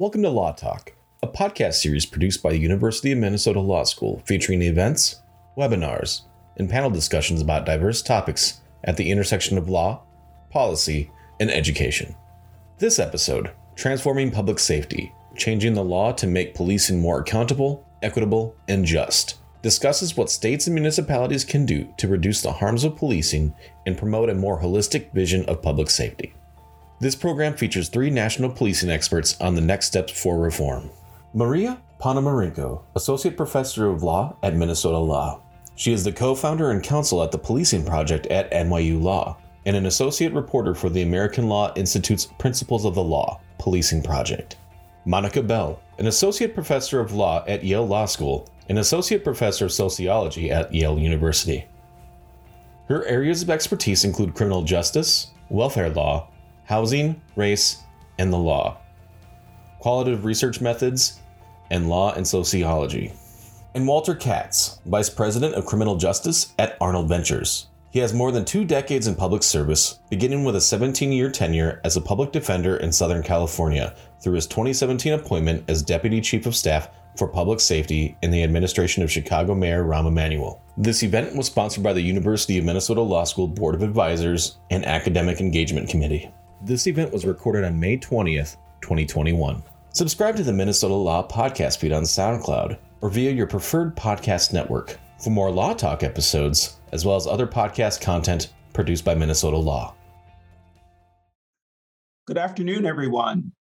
Welcome to Law Talk, a podcast series produced by the University of Minnesota Law School featuring events, webinars, and panel discussions about diverse topics at the intersection of law, policy, and education. This episode, Transforming Public Safety Changing the Law to Make Policing More Accountable, Equitable, and Just, discusses what states and municipalities can do to reduce the harms of policing and promote a more holistic vision of public safety. This program features three national policing experts on the next steps for reform. Maria Ponomarenko, Associate Professor of Law at Minnesota Law. She is the co founder and counsel at the Policing Project at NYU Law and an associate reporter for the American Law Institute's Principles of the Law Policing Project. Monica Bell, an associate professor of law at Yale Law School and associate professor of sociology at Yale University. Her areas of expertise include criminal justice, welfare law, housing, race, and the law, qualitative research methods, and law and sociology. And Walter Katz, Vice President of Criminal Justice at Arnold Ventures. He has more than two decades in public service, beginning with a 17 year tenure as a public defender in Southern California through his 2017 appointment as Deputy Chief of Staff for Public Safety in the administration of Chicago Mayor Rahm Emanuel. This event was sponsored by the University of Minnesota Law School Board of Advisors and Academic Engagement Committee. This event was recorded on May 20th, 2021. Subscribe to the Minnesota Law podcast feed on SoundCloud or via your preferred podcast network for more Law Talk episodes, as well as other podcast content produced by Minnesota Law. Good afternoon, everyone.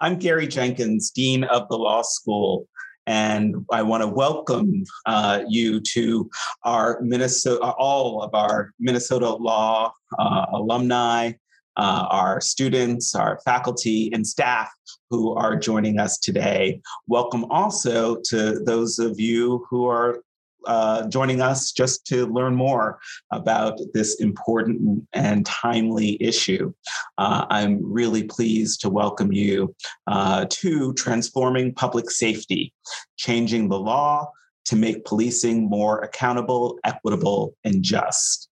I'm Gary Jenkins, Dean of the Law School, and I want to welcome uh, you to our Minnesota, all of our Minnesota Law uh, alumni, uh, our students, our faculty, and staff who are joining us today. Welcome also to those of you who are uh, joining us just to learn more about this important and timely issue. Uh, I'm really pleased to welcome you uh, to Transforming Public Safety, Changing the Law to Make Policing More Accountable, Equitable, and Just.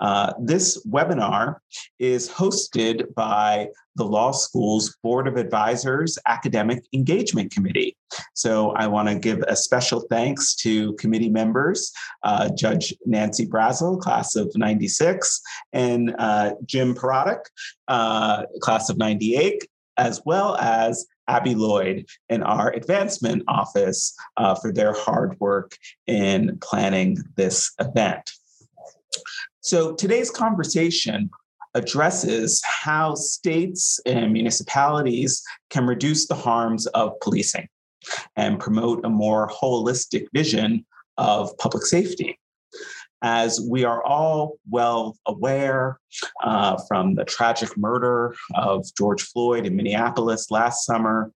Uh, this webinar is hosted by the law school's Board of Advisors Academic Engagement Committee. So I want to give a special thanks to committee members, uh, Judge Nancy Brasel, class of 96, and uh, Jim Paradek, uh, class of 98, as well as Abby Lloyd in our advancement office uh, for their hard work in planning this event. So today's conversation addresses how states and municipalities can reduce the harms of policing and promote a more holistic vision of public safety. As we are all well aware uh, from the tragic murder of George Floyd in Minneapolis last summer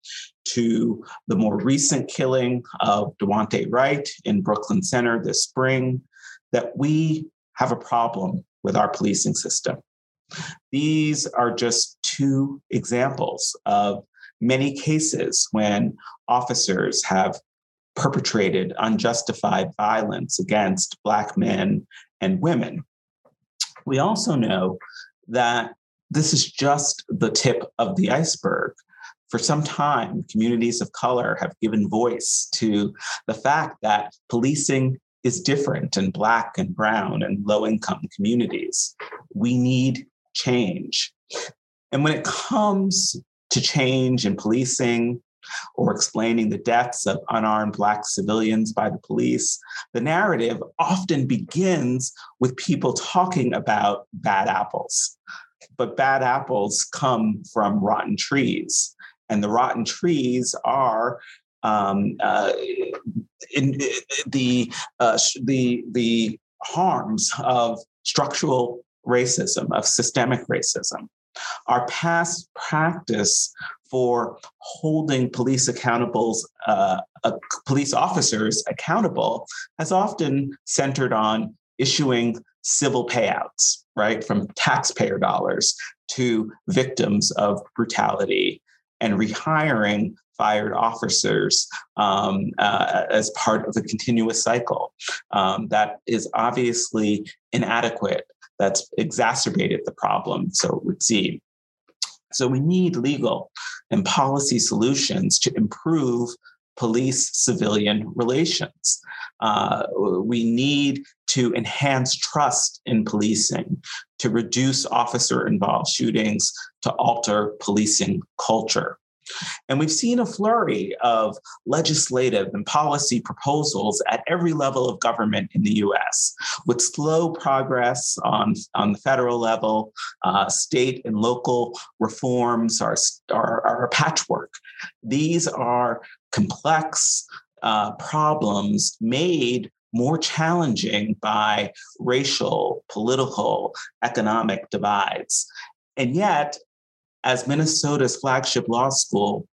to the more recent killing of Daunte Wright in Brooklyn Center this spring, that we have a problem with our policing system. These are just two examples of many cases when officers have perpetrated unjustified violence against Black men and women. We also know that this is just the tip of the iceberg. For some time, communities of color have given voice to the fact that policing is different in Black and Brown and low income communities. We need change. And when it comes to change in policing or explaining the deaths of unarmed Black civilians by the police, the narrative often begins with people talking about bad apples. But bad apples come from rotten trees. And the rotten trees are um, uh, in, the uh, the the harms of structural racism, of systemic racism. Our past practice for holding police accountables, uh, uh, police officers accountable, has often centered on issuing civil payouts, right, from taxpayer dollars to victims of brutality and rehiring fired officers um, uh, as part of the continuous cycle. Um, that is obviously inadequate. That's exacerbated the problem, so it would seem. So we need legal and policy solutions to improve police civilian relations. Uh, we need to enhance trust in policing, to reduce officer involved shootings, to alter policing culture. And we've seen a flurry of legislative and policy proposals at every level of government in the US, with slow progress on, on the federal level. Uh, state and local reforms are, are, are a patchwork. These are complex uh, problems made more challenging by racial, political, economic divides. And yet, as Minnesota's flagship law school,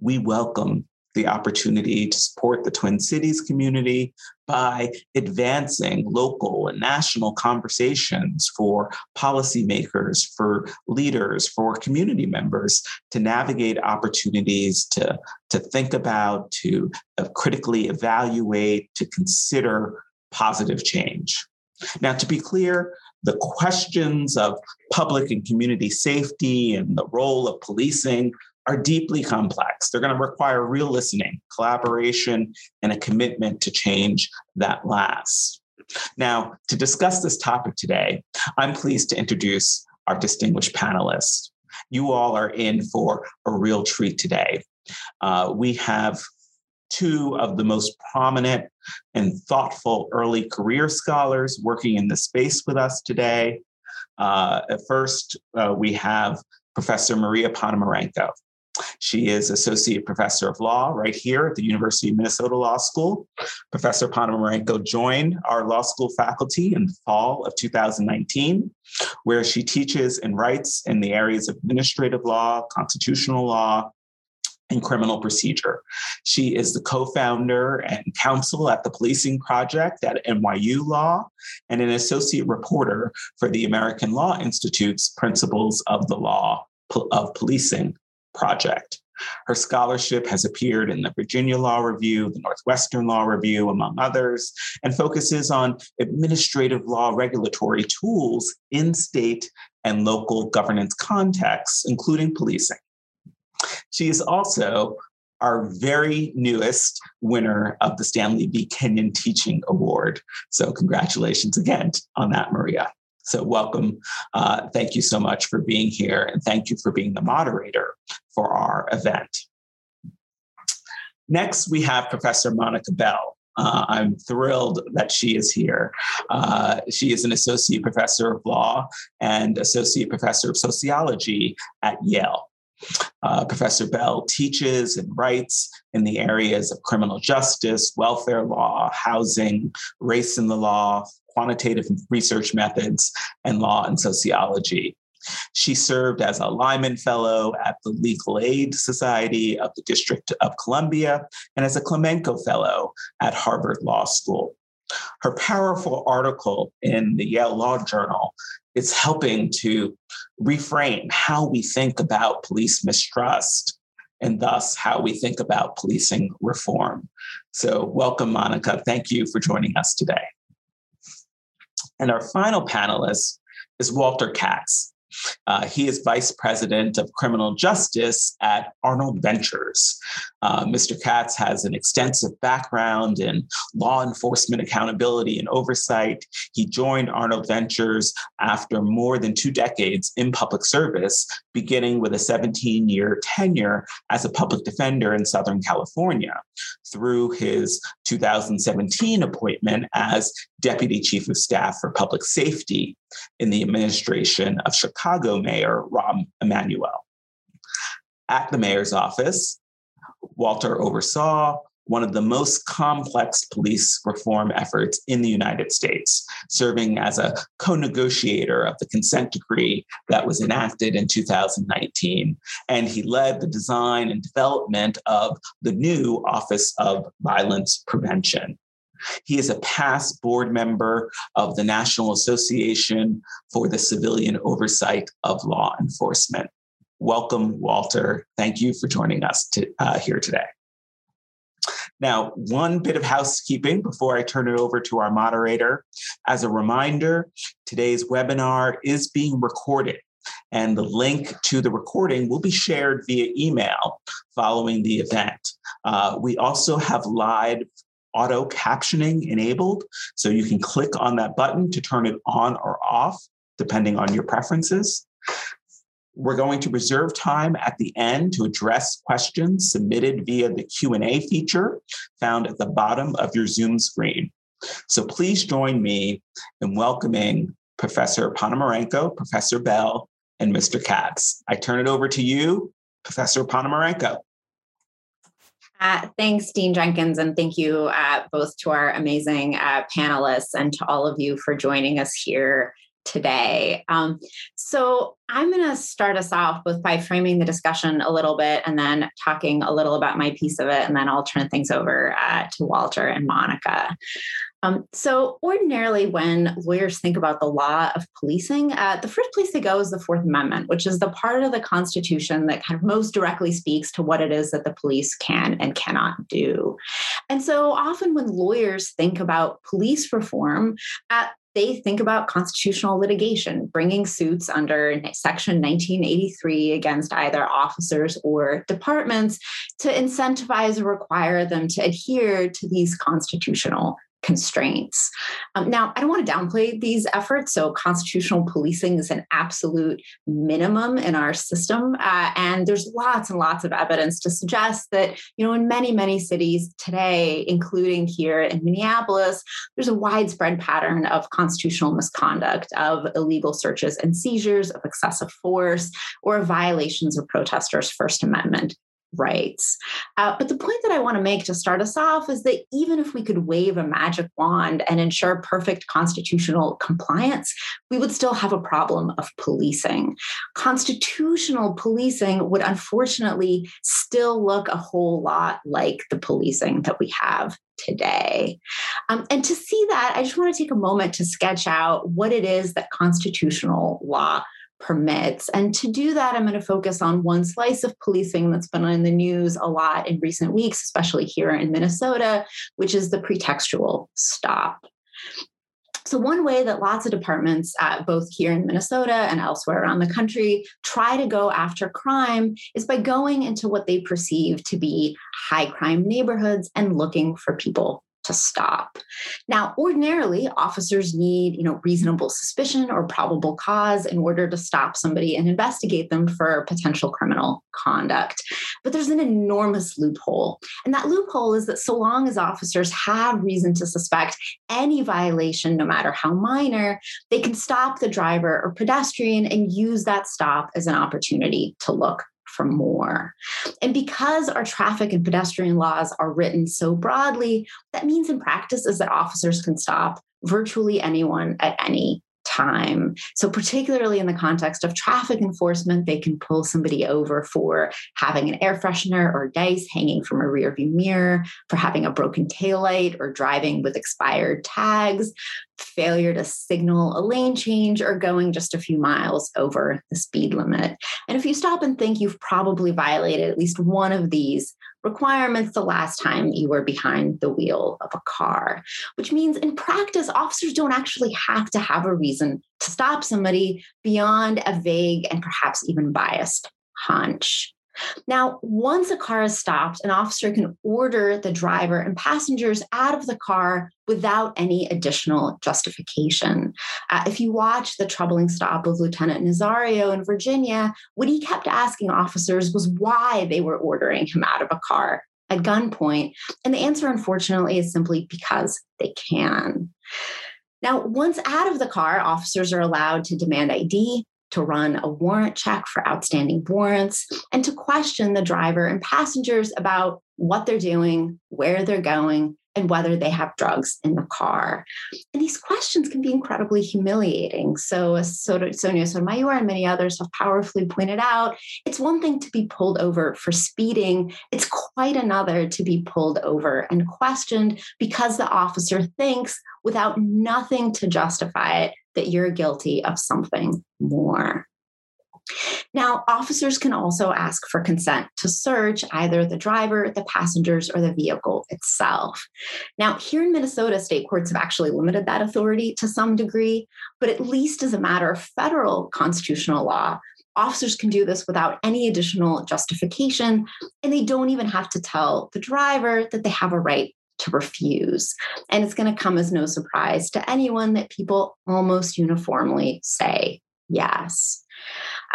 we welcome the opportunity to support the Twin Cities community by advancing local and national conversations for policymakers, for leaders, for community members to navigate opportunities to, to think about, to uh, critically evaluate, to consider positive change. Now, to be clear, the questions of public and community safety and the role of policing are deeply complex. They're going to require real listening, collaboration, and a commitment to change that lasts. Now, to discuss this topic today, I'm pleased to introduce our distinguished panelists. You all are in for a real treat today. Uh, we have two of the most prominent and thoughtful early career scholars working in the space with us today. Uh, at first, uh, we have Professor Maria Ponomarenko. She is Associate Professor of Law right here at the University of Minnesota Law School. Professor Ponomarenko joined our law school faculty in the fall of 2019, where she teaches and writes in the areas of administrative law, constitutional law, and criminal procedure. She is the co founder and counsel at the Policing Project at NYU Law and an associate reporter for the American Law Institute's Principles of the Law of Policing Project. Her scholarship has appeared in the Virginia Law Review, the Northwestern Law Review, among others, and focuses on administrative law regulatory tools in state and local governance contexts, including policing. She is also our very newest winner of the Stanley V. Kinyon Teaching Award. So, congratulations again on that, Maria. So, welcome. Uh, thank you so much for being here, and thank you for being the moderator for our event. Next, we have Professor Monica Bell. Uh, I'm thrilled that she is here. Uh, she is an associate professor of law and associate professor of sociology at Yale. Uh, Professor Bell teaches and writes in the areas of criminal justice, welfare law, housing, race in the law, quantitative research methods, and law and sociology. She served as a Liman Fellow at the Legal Aid Society of the District of Columbia and as a Climenko Fellow at Harvard Law School. Her powerful article in the Yale Law Journal is helping to reframe how we think about police mistrust and thus how we think about policing reform. So, welcome, Monica. Thank you for joining us today. And our final panelist is Walter Katz. Uh, he is vice president of criminal justice at Arnold Ventures. Uh, Mr. Katz has an extensive background in law enforcement accountability and oversight. He joined Arnold Ventures after more than two decades in public service, beginning with a 17 year tenure as a public defender in Southern California through his 2017 appointment as Deputy Chief of Staff for Public Safety in the administration of Chicago Mayor Rahm Emanuel. At the mayor's office, Walter oversaw one of the most complex police reform efforts in the United States, serving as a co negotiator of the consent decree that was enacted in 2019. And he led the design and development of the new Office of Violence Prevention. He is a past board member of the National Association for the Civilian Oversight of Law Enforcement. Welcome, Walter. Thank you for joining us to, uh, here today. Now, one bit of housekeeping before I turn it over to our moderator. As a reminder, today's webinar is being recorded and the link to the recording will be shared via email following the event. Uh, we also have live auto captioning enabled, so you can click on that button to turn it on or off, depending on your preferences. We're going to reserve time at the end to address questions submitted via the Q&A feature found at the bottom of your Zoom screen. So please join me in welcoming Professor Ponomarenko, Professor Bell, and Mr. Katz. I turn it over to you, Professor Ponomarenko. Uh, thanks, Dean Jenkins, and thank you uh, both to our amazing uh, panelists and to all of you for joining us here today. Um, so, I'm going to start us off with by framing the discussion a little bit and then talking a little about my piece of it, and then I'll turn things over uh, to Walter and Monica. Um, so, ordinarily, when lawyers think about the law of policing, uh, the first place they go is the Fourth Amendment, which is the part of the Constitution that kind of most directly speaks to what it is that the police can and cannot do. And so, often when lawyers think about police reform, uh, they think about constitutional litigation, bringing suits under Section 1983 against either officers or departments to incentivize or require them to adhere to these constitutional constraints. Um, now, I don't want to downplay these efforts. So, constitutional policing is an absolute minimum in our system. Uh, and there's lots and lots of evidence to suggest that, you know, in many, many cities today, including here in Minneapolis, there's a widespread pattern of constitutional misconduct, of illegal searches and seizures, of excessive force, or violations of protesters' First Amendment rights. Uh, but the point that I want to make to start us off is that even if we could wave a magic wand and ensure perfect constitutional compliance, we would still have a problem of policing. Constitutional policing would unfortunately still look a whole lot like the policing that we have today. Um, and to see that, I just want to take a moment to sketch out what it is that constitutional law permits. And to do that, I'm going to focus on one slice of policing that's been in the news a lot in recent weeks, especially here in Minnesota, which is the pretextual stop. So, one way that lots of departments, uh, both here in Minnesota and elsewhere around the country, try to go after crime is by going into what they perceive to be high crime neighborhoods and looking for people to stop. Now, ordinarily, officers need, you know, reasonable suspicion or probable cause in order to stop somebody and investigate them for potential criminal conduct. But there's an enormous loophole. And that loophole is that so long as officers have reason to suspect any violation, no matter how minor, they can stop the driver or pedestrian and use that stop as an opportunity to look for more. And because our traffic and pedestrian laws are written so broadly, that means in practice is that officers can stop virtually anyone at any time. So, particularly in the context of traffic enforcement, they can pull somebody over for having an air freshener or dice hanging from a rearview mirror, for having a broken taillight or driving with expired tags, failure to signal a lane change, or going just a few miles over the speed limit. And if you stop and think, you've probably violated at least one of these requirements the last time you were behind the wheel of a car, which means in practice, officers don't actually have to have a reason to stop somebody beyond a vague and perhaps even biased hunch. Now, once a car is stopped, an officer can order the driver and passengers out of the car without any additional justification. Uh, if you watch the troubling stop of Lieutenant Nazario in Virginia, what he kept asking officers was why they were ordering him out of a car at gunpoint. And the answer, unfortunately, is simply because they can. Now, once out of the car, officers are allowed to demand ID, to run a warrant check for outstanding warrants, and to question the driver and passengers about what they're doing, where they're going, and whether they have drugs in the car. And these questions can be incredibly humiliating. So, as Sonia Sotomayor and many others have powerfully pointed out, it's one thing to be pulled over for speeding, it's quite another to be pulled over and questioned because the officer thinks, without nothing to justify it, that you're guilty of something more. Now, officers can also ask for consent to search either the driver, the passengers, or the vehicle itself. Now, here in Minnesota, state courts have actually limited that authority to some degree, but at least as a matter of federal constitutional law, officers can do this without any additional justification, and they don't even have to tell the driver that they have a right to refuse. And it's going to come as no surprise to anyone that people almost uniformly say yes.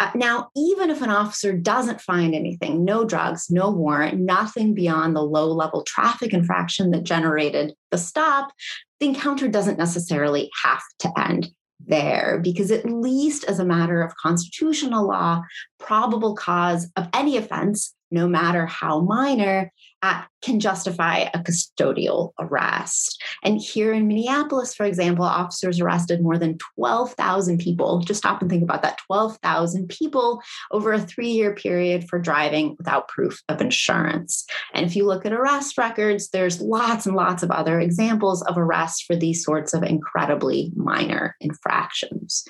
Uh, now, even if an officer doesn't find anything, no drugs, no warrant, nothing beyond the low level traffic infraction that generated the stop, the encounter doesn't necessarily have to end there because, at least as a matter of constitutional law, probable cause of any offense, no matter how minor, can justify a custodial arrest. And here in Minneapolis, for example, officers arrested more than 12,000 people. Just stop and think about that 12,000 people over a three year period for driving without proof of insurance. And if you look at arrest records, there's lots and lots of other examples of arrests for these sorts of incredibly minor infractions.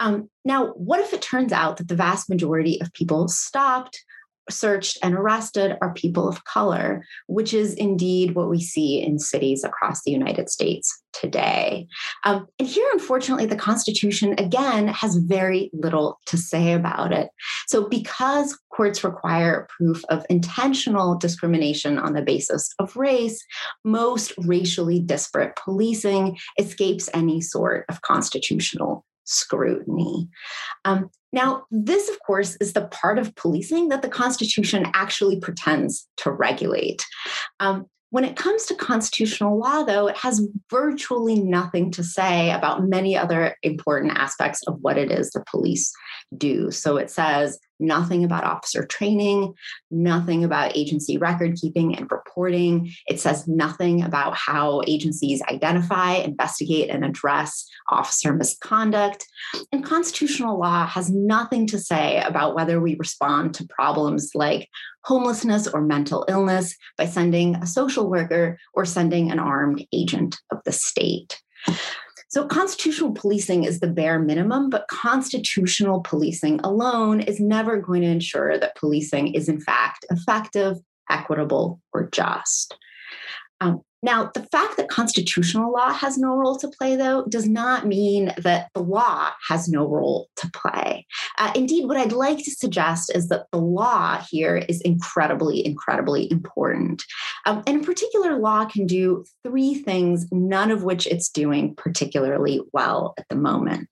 Um, now, what if it turns out that the vast majority of people stopped searched and arrested are people of color, which is indeed what we see in cities across the United States today. Um, and here, unfortunately, the Constitution again has very little to say about it. So, because courts require proof of intentional discrimination on the basis of race, most racially disparate policing escapes any sort of constitutional scrutiny. Um, now, this, of course, is the part of policing that the Constitution actually pretends to regulate. Um, when it comes to constitutional law, though, it has virtually nothing to say about many other important aspects of what it is the police do. So it says nothing about officer training, nothing about agency record keeping and reporting. It says nothing about how agencies identify, investigate, and address officer misconduct. And constitutional law has nothing to say about whether we respond to problems like homelessness or mental illness by sending a social worker or sending an armed agent of the state. So, constitutional policing is the bare minimum, but constitutional policing alone is never going to ensure that policing is, in fact, effective, equitable, or just. Um, now, the fact that constitutional law has no role to play, though, does not mean that the law has no role to play. Uh, indeed, what I'd like to suggest is that the law here is incredibly, incredibly important. Um, and in particular, law can do three things, none of which it's doing particularly well at the moment.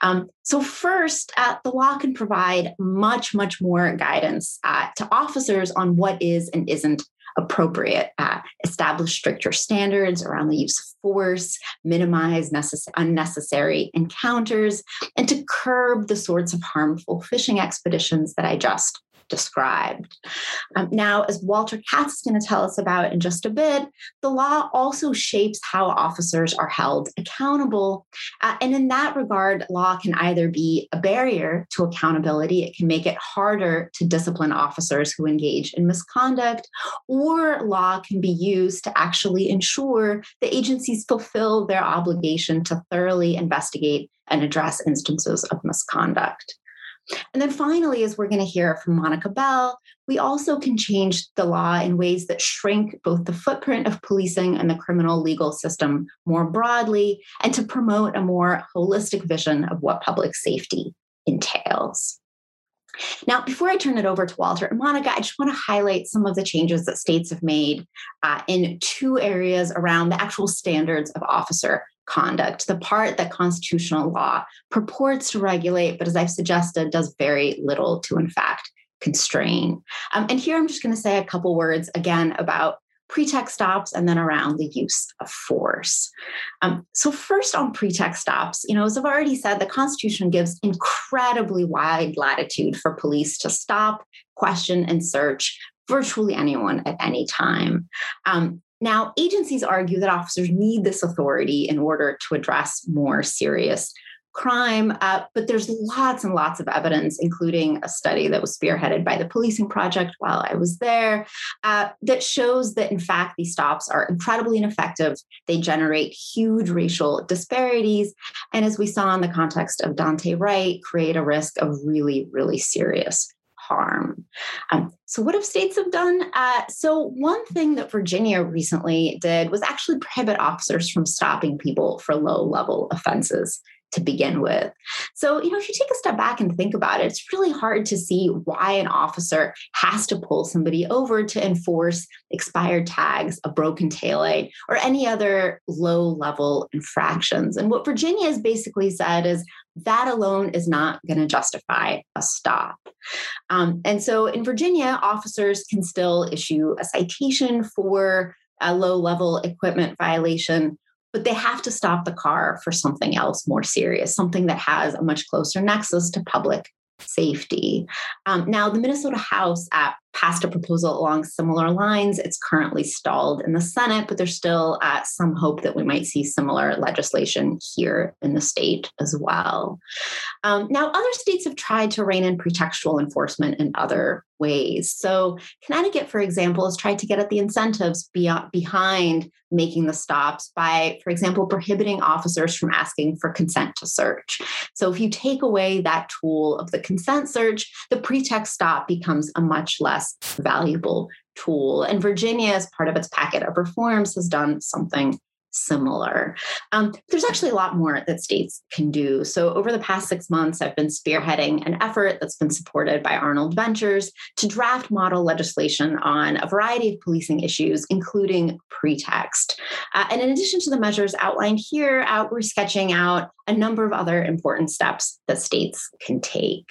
Um, so, first, uh, the law can provide much, much more guidance uh, to officers on what is and isn't appropriate at, establish stricter standards around the use of force, minimize necess- unnecessary encounters, and to curb the sorts of harmful fishing expeditions that I just described. Um, now, as Walter Katz is going to tell us about in just a bit, the law also shapes how officers are held accountable. Uh, and in that regard, law can either be a barrier to accountability, it can make it harder to discipline officers who engage in misconduct, or law can be used to actually ensure the agencies fulfill their obligation to thoroughly investigate and address instances of misconduct. And then finally, as we're going to hear from Monica Bell, we also can change the law in ways that shrink both the footprint of policing and the criminal legal system more broadly, and to promote a more holistic vision of what public safety entails. Now, before I turn it over to Walter and Monica, I just want to highlight some of the changes that states have made uh, in two areas around the actual standards of officer conduct, the part that constitutional law purports to regulate, but as I've suggested, does very little to, in fact, constrain. Um, and here I'm just going to say a couple words again about pretext stops and then around the use of force. Um, so, first on pretext stops, you know, as I've already said, the Constitution gives incredibly wide latitude for police to stop, question, and search virtually anyone at any time. Um, now, agencies argue that officers need this authority in order to address more serious crime. Uh, but there's lots and lots of evidence, including a study that was spearheaded by the Policing Project while I was there, uh, that shows that, in fact, these stops are incredibly ineffective. They generate huge racial disparities. And as we saw in the context of Daunte Wright, create a risk of really, really serious harm. Um, so, what have states have done? Uh, so, one thing that Virginia recently did was actually prohibit officers from stopping people for low level offenses to begin with. So, you know, if you take a step back and think about it, it's really hard to see why an officer has to pull somebody over to enforce expired tags, a broken taillight, or any other low level infractions. And what Virginia has basically said is that alone is not going to justify a stop. Um, and so in Virginia, officers can still issue a citation for a low level equipment violation but they have to stop the car for something else more serious, something that has a much closer nexus to public safety. Um, now, the Minnesota House uh, passed a proposal along similar lines. It's currently stalled in the Senate, but there's still uh, some hope that we might see similar legislation here in the state as well. Um, now, other states have tried to rein in pretextual enforcement in other ways. So, Connecticut, for example, has tried to get at the incentives behind making the stops by, for example, prohibiting officers from asking for consent to search. So, if you take away that tool of the consent search, the pretext stop becomes a much less valuable tool. And Virginia, as part of its packet of reforms, has done something similar. Um, there's actually a lot more that states can do. So, over the past six months, I've been spearheading an effort that's been supported by Arnold Ventures to draft model legislation on a variety of policing issues, including pretext. Uh, and in addition to the measures outlined here, uh, we're sketching out a number of other important steps that states can take.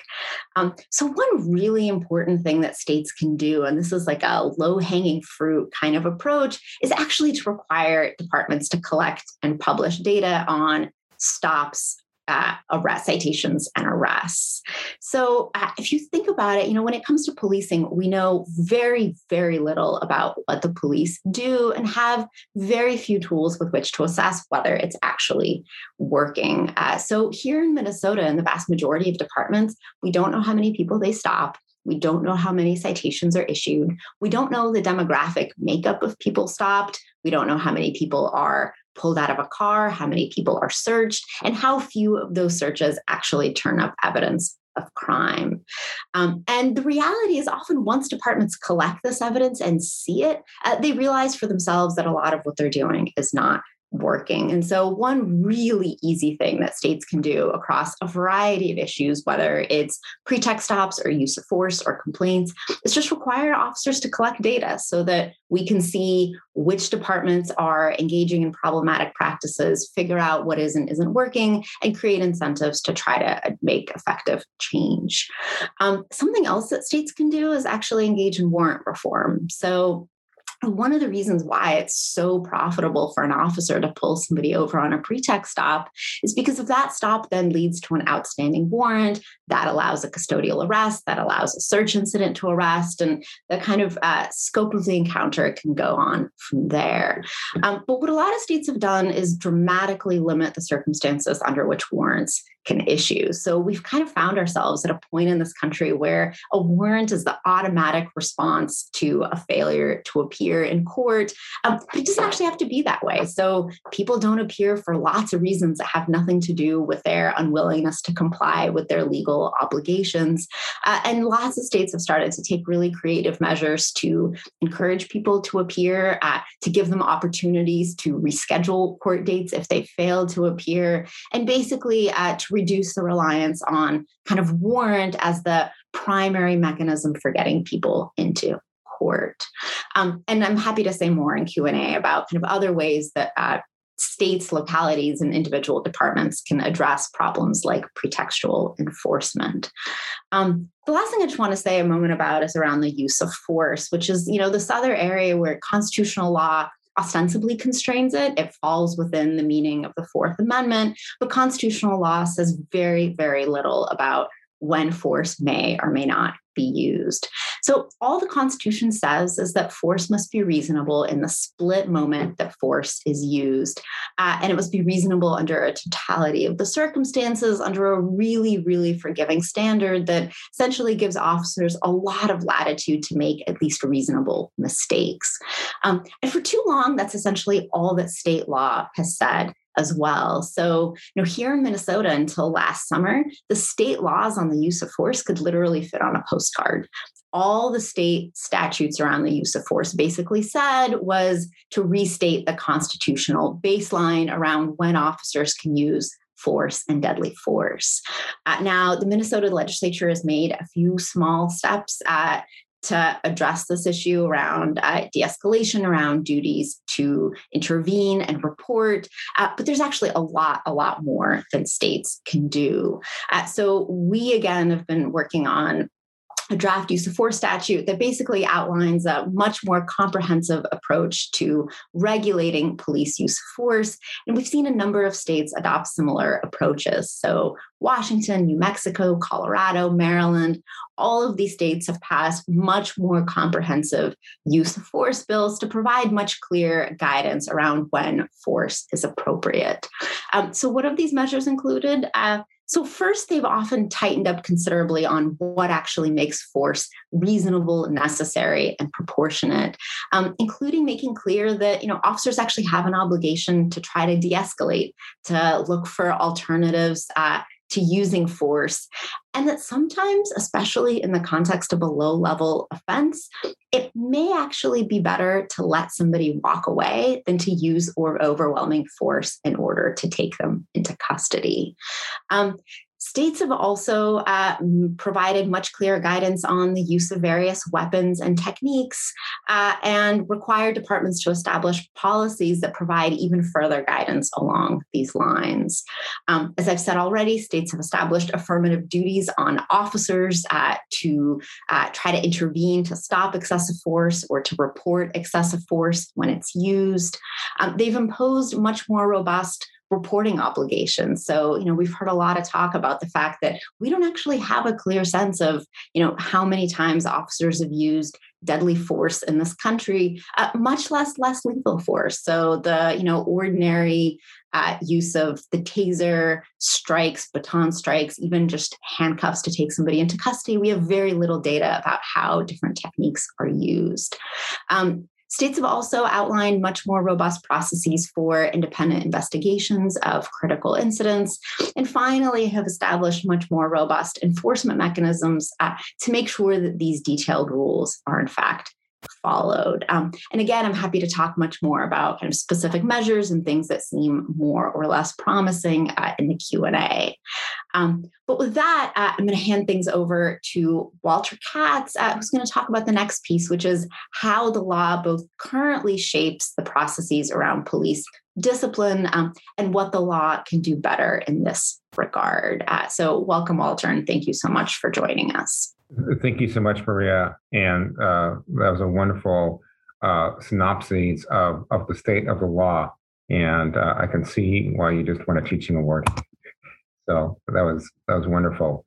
Um, so, one really important thing that states can do, and this is like a low hanging fruit kind of approach, is actually to require departments to collect and publish data on stops uh, arrest citations and arrests. So, uh, if you think about it, you know, when it comes to policing, we know very, very little about what the police do and have very few tools with which to assess whether it's actually working. Uh, so, here in Minnesota, in the vast majority of departments, we don't know how many people they stop. We don't know how many citations are issued. We don't know the demographic makeup of people stopped. We don't know how many people are pulled out of a car, how many people are searched, and how few of those searches actually turn up evidence of crime. Um, and the reality is, often once departments collect this evidence and see it, uh, they realize for themselves that a lot of what they're doing is not working. And so, one really easy thing that states can do across a variety of issues, whether it's pretext stops or use of force or complaints, is just require officers to collect data so that we can see which departments are engaging in problematic practices, figure out what is and isn't working, and create incentives to try to make effective change. Um, something else that states can do is actually engage in warrant reform. So, one of the reasons why it's so profitable for an officer to pull somebody over on a pretext stop is because if that stop then leads to an outstanding warrant that allows a custodial arrest that allows a search incident to arrest and the kind of uh, scope of the encounter can go on from there. Um, but what a lot of states have done is dramatically limit the circumstances under which warrants issue. So we've kind of found ourselves at a point in this country where a warrant is the automatic response to a failure to appear in court. Um, but it doesn't actually have to be that way. So people don't appear for lots of reasons that have nothing to do with their unwillingness to comply with their legal obligations. Uh, and lots of states have started to take really creative measures to encourage people to appear, uh, to give them opportunities to reschedule court dates if they fail to appear, and basically uh, to reduce the reliance on kind of warrant as the primary mechanism for getting people into court. Um, and I'm happy to say more in Q&A about kind of other ways that uh, states, localities, and individual departments can address problems like pretextual enforcement. Um, the last thing I just want to say a moment about is around the use of force, which is, you know, this other area where constitutional law ostensibly constrains it. It falls within the meaning of the Fourth Amendment, but constitutional law says very, very little about when force may or may not be used. So, all the Constitution says is that force must be reasonable in the split moment that force is used. Uh, and it must be reasonable under a totality of the circumstances, under a really, really forgiving standard that essentially gives officers a lot of latitude to make at least reasonable mistakes. Um, and for too long, that's essentially all that state law has said as well. So, you know, here in Minnesota until last summer, the state laws on the use of force could literally fit on a postcard. All the state statutes around the use of force basically said was to restate the constitutional baseline around when officers can use force and deadly force. Uh, now, the Minnesota legislature has made a few small steps at to address this issue around uh, de escalation, around duties to intervene and report. Uh, but there's actually a lot, a lot more than states can do. Uh, so we, again, have been working on a draft use of force statute that basically outlines a much more comprehensive approach to regulating police use of force. And we've seen a number of states adopt similar approaches. So, Washington, New Mexico, Colorado, Maryland, all of these states have passed much more comprehensive use of force bills to provide much clear guidance around when force is appropriate. Um, so, what have these measures included? Uh, so, first, they've often tightened up considerably on what actually makes force reasonable, necessary, and proportionate, um, including making clear that you know officers actually have an obligation to try to de-escalate, to look for alternatives. Uh, to using force. And that sometimes, especially in the context of a low level offense, it may actually be better to let somebody walk away than to use or overwhelming force in order to take them into custody. Um, States have also uh, provided much clearer guidance on the use of various weapons and techniques uh, and require departments to establish policies that provide even further guidance along these lines. Um, as I've said already, states have established affirmative duties on officers uh, to uh, try to intervene to stop excessive force or to report excessive force when it's used. Um, they've imposed much more robust reporting obligations. So, you know, we've heard a lot of talk about the fact that we don't actually have a clear sense of, you know, how many times officers have used deadly force in this country, uh, much less less lethal force. So the, you know, ordinary uh, use of the taser, strikes, baton strikes, even just handcuffs to take somebody into custody, we have very little data about how different techniques are used. Um, States have also outlined much more robust processes for independent investigations of critical incidents, and finally have established much more robust enforcement mechanisms uh, to make sure that these detailed rules are, in fact, followed. Um, and again, I'm happy to talk much more about kind of specific measures and things that seem more or less promising uh, in the Q&A. Um, but with that, uh, I'm going to hand things over to Walter Katz, uh, who's going to talk about the next piece, which is how the law both currently shapes the processes around police discipline um, and what the law can do better in this regard. Uh, so, welcome, Walter, and thank you so much for joining us. Thank you so much, Maria. And uh, that was a wonderful uh, synopsis of, of the state of the law. And uh, I can see why you just won a teaching award. So that was that was wonderful.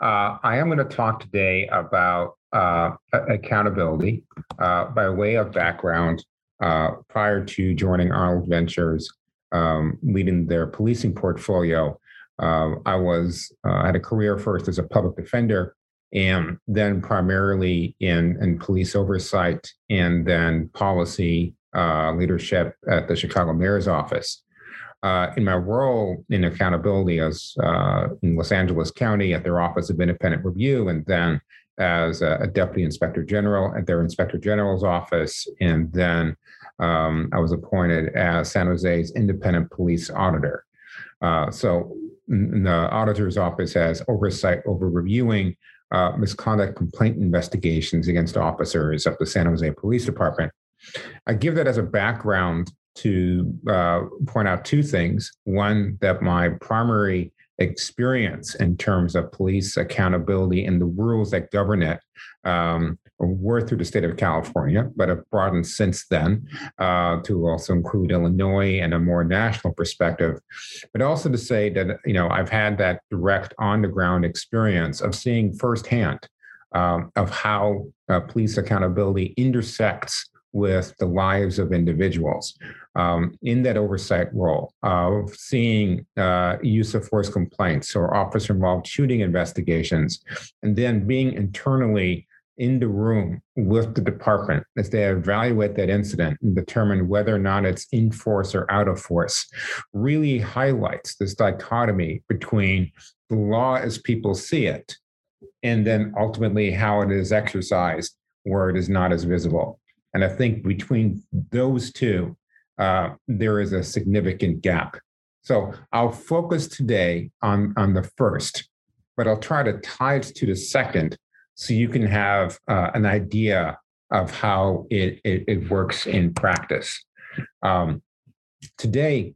Uh, I am going to talk today about uh, accountability uh, by way of background. prior to joining Arnold Ventures, um, leading their policing portfolio, I was I had a career first as a public defender and then primarily in, in police oversight and then policy uh, leadership at the Chicago Mayor's Office. Uh, in my role in accountability as uh, in Los Angeles County at their Office of Independent Review, and then as a, a Deputy Inspector General at their Inspector General's office, and then um, I was appointed as San Jose's Independent Police Auditor. Uh, so the auditor's office has oversight over reviewing uh, misconduct complaint investigations against officers of the San Jose Police Department. I give that as a background to uh, point out two things. One, that my primary experience in terms of police accountability and the rules that govern it um, were through the state of California, but have broadened since then uh, to also include Illinois and a more national perspective. But also to say that you know I've had that direct on the ground experience of seeing firsthand um, of how uh, police accountability intersects with the lives of individuals um, in that oversight role of seeing uh, use of force complaints or officer involved shooting investigations, and then being internally in the room with the department as they evaluate that incident and determine whether or not it's in force or out of force really highlights this dichotomy between the law as people see it and then ultimately how it is exercised where it is not as visible. And I think between those two, uh, there is a significant gap. So I'll focus today on, on the first, but I'll try to tie it to the second so you can have uh, an idea of how it, it, it works in practice. Um, today,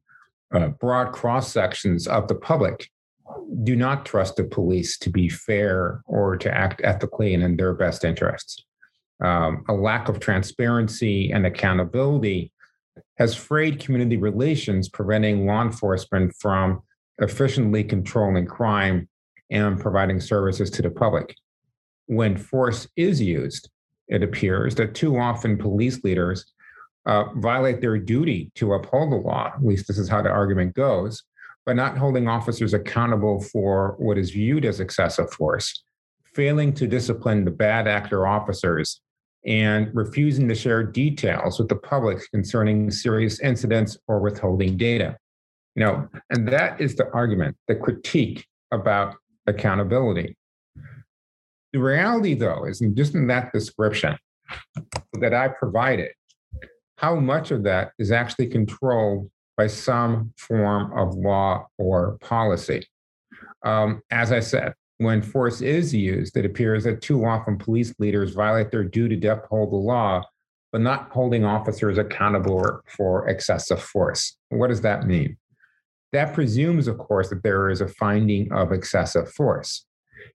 uh, broad cross sections of the public do not trust the police to be fair or to act ethically and in their best interests. Um, a lack of transparency and accountability has frayed community relations, preventing law enforcement from efficiently controlling crime and providing services to the public. When force is used, it appears that too often police leaders uh, violate their duty to uphold the law. At least this is how the argument goes by not holding officers accountable for what is viewed as excessive force, failing to discipline the bad actor officers, and refusing to share details with the public concerning serious incidents or withholding data. You know, and that is the argument, the critique about accountability. The reality, though, is just in that description that I provided, how much of that is actually controlled by some form of law or policy. Um, as I said, when force is used, it appears that too often police leaders violate their duty to uphold the law, but not holding officers accountable for excessive force. What does that mean? That presumes, of course, that there is a finding of excessive force.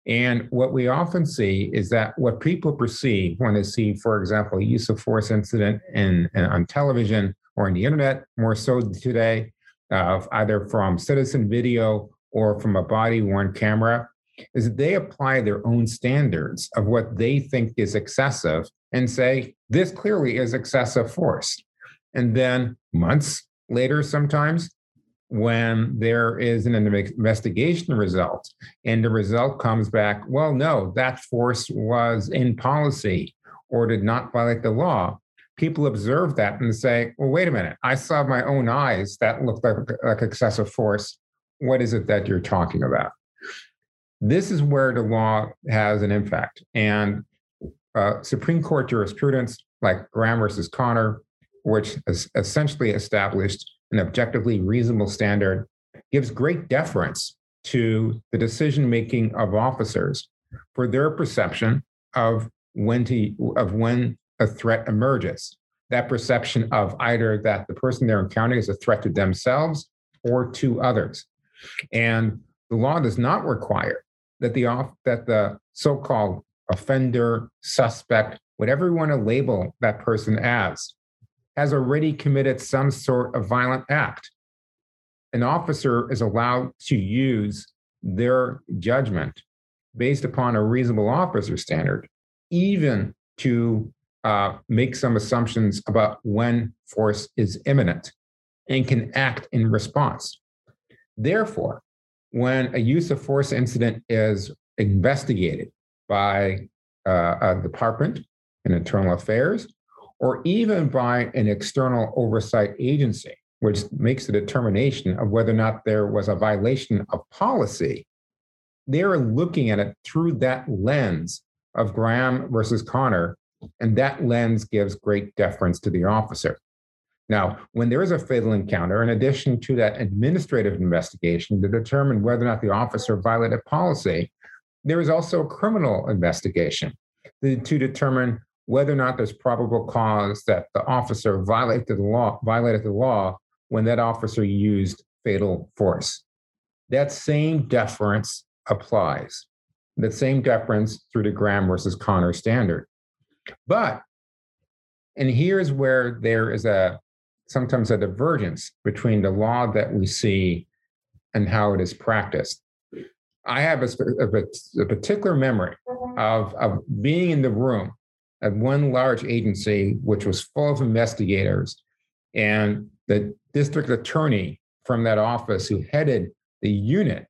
And what we often see is that what people perceive when they see, for example, a use of force incident in, in on television or on the internet, more so today, uh, either from citizen video or from a body worn camera, is that they apply their own standards of what they think is excessive and say, this clearly is excessive force. And then months later, sometimes, when there is an investigation result and the result comes back, well, no, that force was in policy or did not violate the law, people observe that and say, well, wait a minute, I saw my own eyes that looked like, like excessive force. What is it that you're talking about? This is where the law has an impact. And uh, Supreme Court jurisprudence like Graham versus Connor, which essentially established an objectively reasonable standard, gives great deference to the decision making of officers for their perception of when to of when a threat emerges. That perception of either that the person they're encountering is a threat to themselves or to others. And the law does not require that the off, that the so-called offender, suspect, whatever you want to label that person as, has already committed some sort of violent act. An officer is allowed to use their judgment based upon a reasonable officer standard, even to uh, make some assumptions about when force is imminent and can act in response. Therefore, when a use of force incident is investigated by uh, a department in internal affairs or even by an external oversight agency, which makes a determination of whether or not there was a violation of policy, they're looking at it through that lens of Graham versus Connor and that lens gives great deference to the officer. Now, when there is a fatal encounter, in addition to that administrative investigation to determine whether or not the officer violated policy, there is also a criminal investigation to, determine whether or not there's probable cause that the officer violated the law, violated the law when that officer used fatal force. That same deference applies. That same deference through the Graham versus Connor standard. But, and here's where there is a sometimes a divergence between the law that we see and how it is practiced. I have a, a, a particular memory of, of being in the room at one large agency, which was full of investigators, and the district attorney from that office who headed the unit,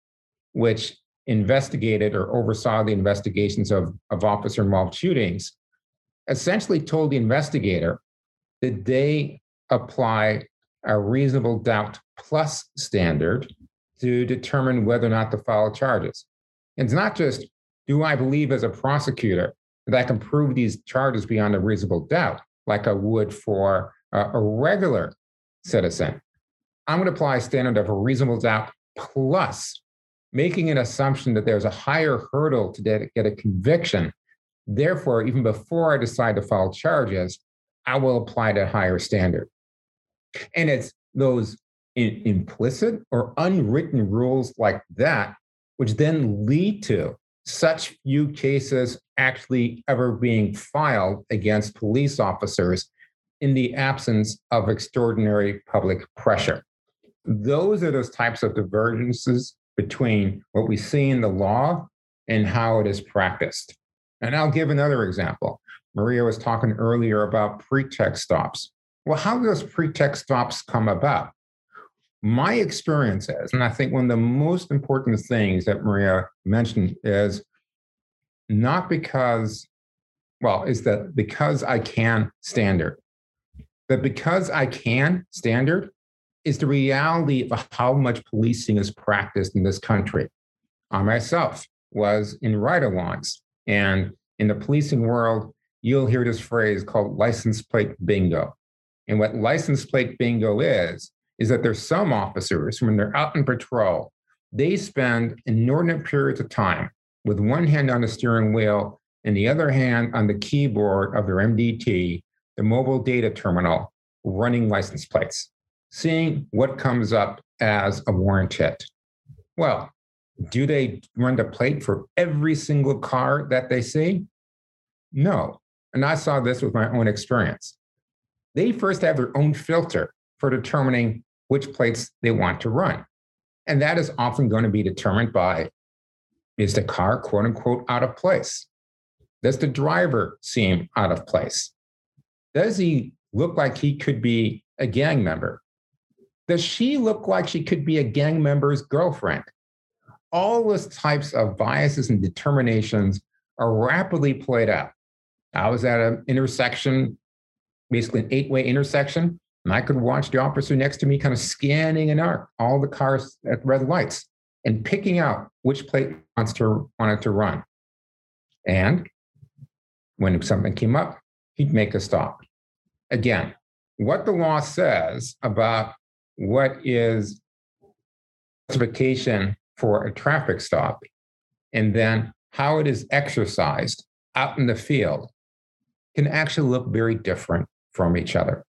which investigated or oversaw the investigations of, of officer involved shootings, essentially told the investigator that they apply a reasonable doubt plus standard to determine whether or not to file charges. And it's not just, do I believe as a prosecutor that can prove these charges beyond a reasonable doubt, like I would for a, a regular citizen? I'm going to apply a standard of a reasonable doubt plus making an assumption that there's a higher hurdle to get a conviction. Therefore, even before I decide to file charges, I will apply that higher standard. And it's those in, implicit or unwritten rules like that, which then lead to such few cases actually ever being filed against police officers in the absence of extraordinary public pressure. Those are those types of divergences between what we see in the law and how it is practiced. And I'll give another example. Maria was talking earlier about pretext stops. Well, how do those pretext stops come about? My experience is, and I think one of the most important things that Maria mentioned is not because, well, is that because I can standard. That because I can standard is the reality of how much policing is practiced in this country. I myself was in ride alongs, and in the policing world, you'll hear this phrase called license plate bingo. And what license plate bingo is, is that there's some officers when they're out in patrol, they spend inordinate periods of time with one hand on the steering wheel and the other hand on the keyboard of their MDT, the mobile data terminal, running license plates, seeing what comes up as a warrant hit. Well, do they run the plate for every single car that they see? No. And I saw this with my own experience. They first have their own filter for determining which plates they want to run. And that is often going to be determined by is the car, quote unquote, out of place? Does the driver seem out of place? Does he look like he could be a gang member? Does she look like she could be a gang member's girlfriend? All those types of biases and determinations are rapidly played out. I was at an intersection, basically an eight way intersection, and I could watch the officer next to me kind of scanning an arc, all the cars at red lights and picking out which plate wants to wanted to run. And when something came up, he'd make a stop. Again, what the law says about what is justification for a traffic stop, and then how it is exercised out in the field can actually look very different from each other.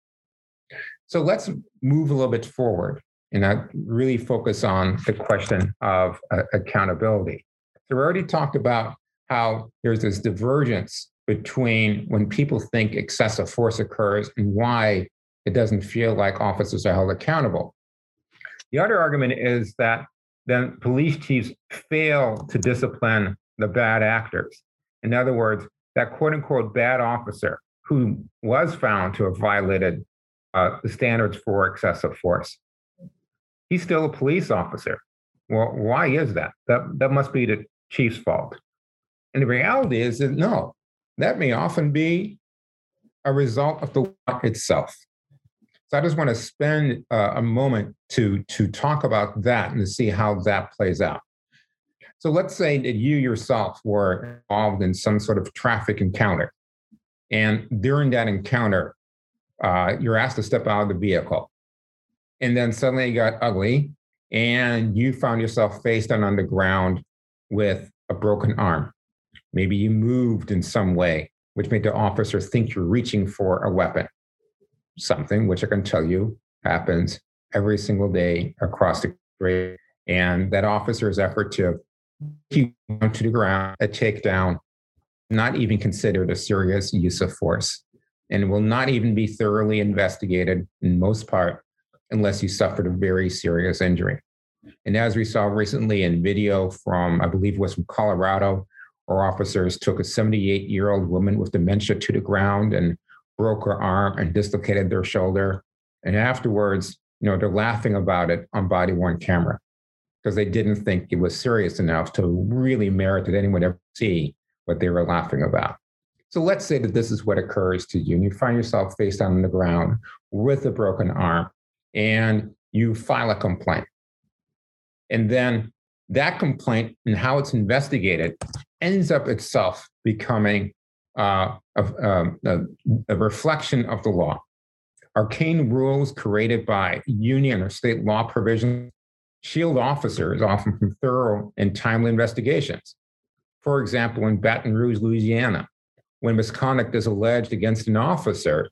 So let's move a little bit forward and I really focus on the question of uh, accountability. So we already talked about how there's this divergence between when people think excessive force occurs and why it doesn't feel like officers are held accountable. The other argument is that then police chiefs fail to discipline the bad actors. In other words, that quote unquote bad officer who was found to have violated uh, the standards for excessive force he's still a police officer. Well, why is that? That that must be the chief's fault. And the reality is that no, that may often be a result of the law itself. So I just want to spend uh, a moment to to talk about that and to see how that plays out. So let's say that you yourself were involved in some sort of traffic encounter, and during that encounter, uh, you're asked to step out of the vehicle and then suddenly it got ugly and you found yourself face down on the ground with a broken arm. Maybe you moved in some way, which made the officer think you're reaching for a weapon. Something which I can tell you happens every single day across the country. And that officer's effort to keep you to the ground, a takedown, not even considered a serious use of force, and will not even be thoroughly investigated in most part unless you suffered a very serious injury. And as we saw recently in video from, I believe it was from Colorado, our officers took a 78 year old woman with dementia to the ground and broke her arm and dislocated their shoulder. And afterwards, you know, they're laughing about it on body worn camera because they didn't think it was serious enough to really merit that anyone ever see what they were laughing about. So let's say that this is what occurs to you, and you find yourself face down on the ground with a broken arm, and you file a complaint. And then that complaint and how it's investigated ends up itself becoming uh, a, um, a, a reflection of the law. Arcane rules created by union or state law provisions shield officers often from thorough and timely investigations. For example, in Baton Rouge, Louisiana, when misconduct is alleged against an officer,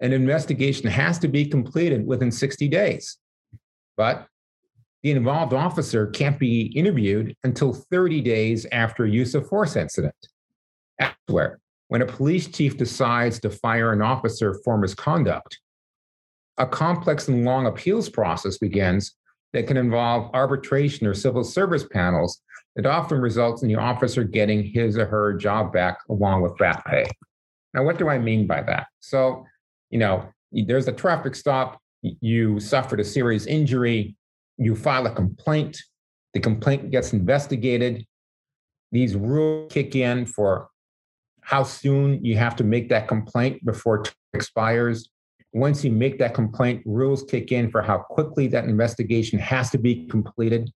an investigation has to be completed within 60 days. But the involved officer can't be interviewed until 30 days after a use of force incident. Elsewhere, when a police chief decides to fire an officer for misconduct, a complex and long appeals process begins that can involve arbitration or civil service panels that often results in the officer getting his or her job back along with back pay. Now, what do I mean by that? So, you know, there's a traffic stop, you suffered a serious injury, you file a complaint, the complaint gets investigated. These rules kick in for how soon you have to make that complaint before it expires. Once you make that complaint, rules kick in for how quickly that investigation has to be completed.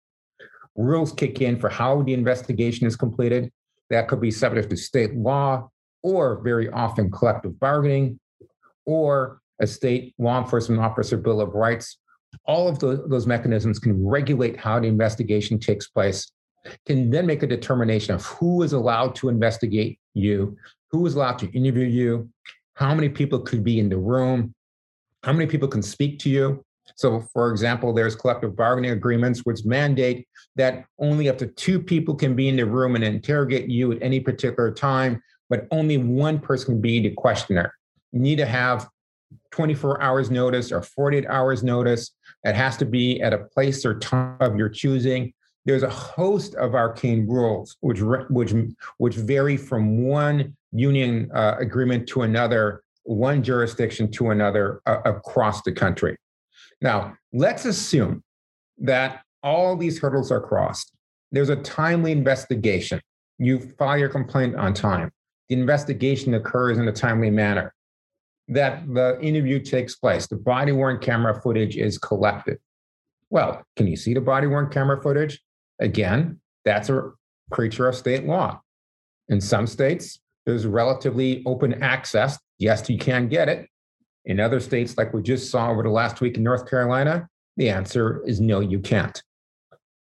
Rules kick in for how the investigation is completed. That could be subject to state law or very often collective bargaining or a state law enforcement officer bill of rights all of the, those mechanisms can regulate how the investigation takes place, can then make a determination of who is allowed to investigate you, who is allowed to interview you, how many people could be in the room, how many people can speak to you. So, for example, there's collective bargaining agreements which mandate that only up to two people can be in the room and interrogate you at any particular time, but only one person can be the questioner. You need to have 24 hours notice or 48 hours notice. It has to be at a place or time of your choosing. There's a host of arcane rules which which which vary from one union uh, agreement to another, one jurisdiction to another uh, across the country. Now, let's assume that all these hurdles are crossed. There's a timely investigation. You file your complaint on time. The investigation occurs in a timely manner that the interview takes place. The body worn camera footage is collected. Well, can you see the body worn camera footage? Again, that's a creature of state law. In some states, there's relatively open access. Yes, you can get it. In other states, like we just saw over the last week in North Carolina, the answer is no, you can't.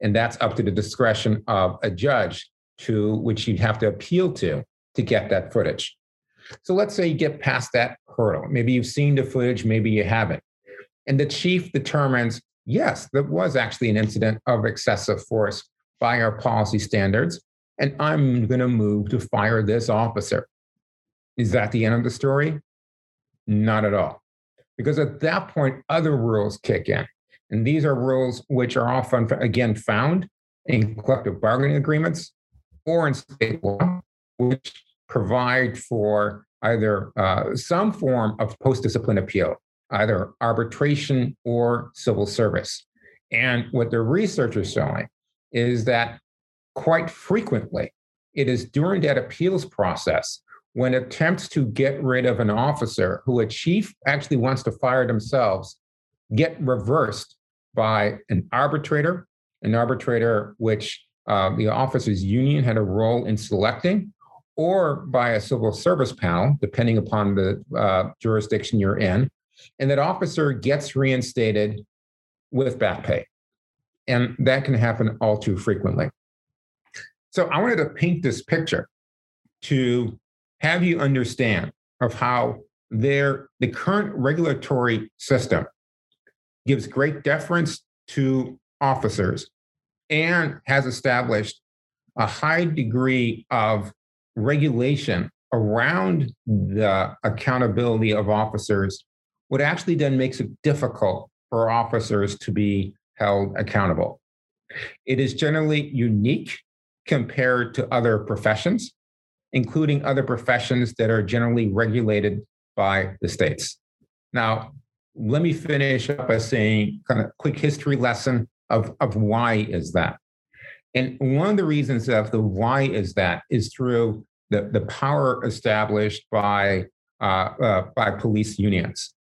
And that's up to the discretion of a judge to which you'd have to appeal to to get that footage. So let's say you get past that hurdle. Maybe you've seen the footage, maybe you haven't. And the chief determines, yes, there was actually an incident of excessive force by our policy standards, and I'm going to move to fire this officer. Is that the end of the story? Not at all. Because at that point, other rules kick in. And these are rules which are often, again, found in collective bargaining agreements or in state law, which provide for either uh, some form of post discipline appeal, either arbitration or civil service. And what the research is showing is that quite frequently, it is during that appeals process when attempts to get rid of an officer who a chief actually wants to fire themselves get reversed by an arbitrator, an arbitrator which uh, the officers union had a role in selecting, or by a civil service panel, depending upon the uh, jurisdiction you're in. And that officer gets reinstated with back pay. And that can happen all too frequently. So I wanted to paint this picture to have you understand of how their the current regulatory system gives great deference to officers and has established a high degree of regulation around the accountability of officers, what actually then makes it difficult for officers to be held accountable. It is generally unique compared to other professions, including other professions that are generally regulated by the states. Now, let me finish up by saying kind of quick history lesson of, of why is that. And one of the reasons of the why is that is through the, the power established by, uh, uh, by police unions,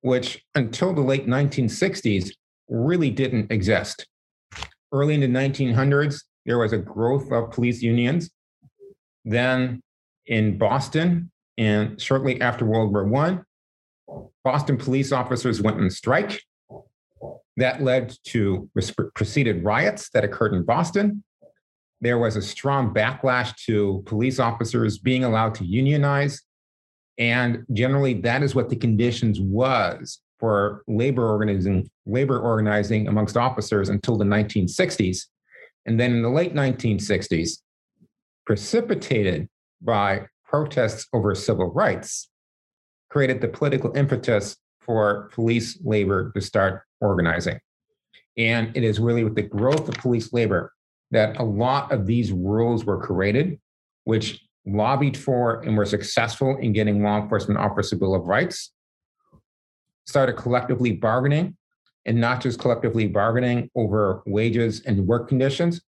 which until the late 1960s really didn't exist. Early in the 1900s, there was a growth of police unions. Then in Boston, and shortly after World War I, Boston police officers went on strike. That led to preceded riots that occurred in Boston. There was a strong backlash to police officers being allowed to unionize. And generally, that is what the conditions was for labor organizing, labor organizing amongst officers until the 1960s. And then in the late 1960s, precipitated by protests over civil rights, created the political impetus for police labor to start organizing. And it is really with the growth of police labor that a lot of these rules were created, which lobbied for and were successful in getting law enforcement officers a Bill of Rights, started collectively bargaining, and not just collectively bargaining over wages and work conditions,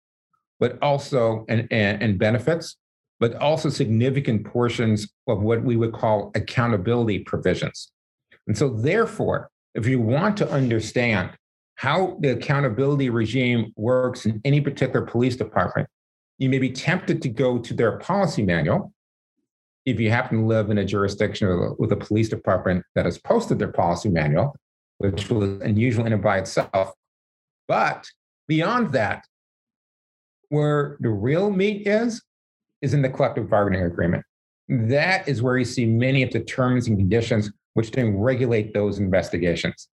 but also and, and, and benefits, but also significant portions of what we would call accountability provisions. And so, therefore, if you want to understand how the accountability regime works in any particular police department, you may be tempted to go to their policy manual if you happen to live in a jurisdiction with a police department that has posted their policy manual, which was unusual in and by itself. But beyond that, where the real meat is, is in the collective bargaining agreement. That is where you see many of the terms and conditions which then regulate those investigations.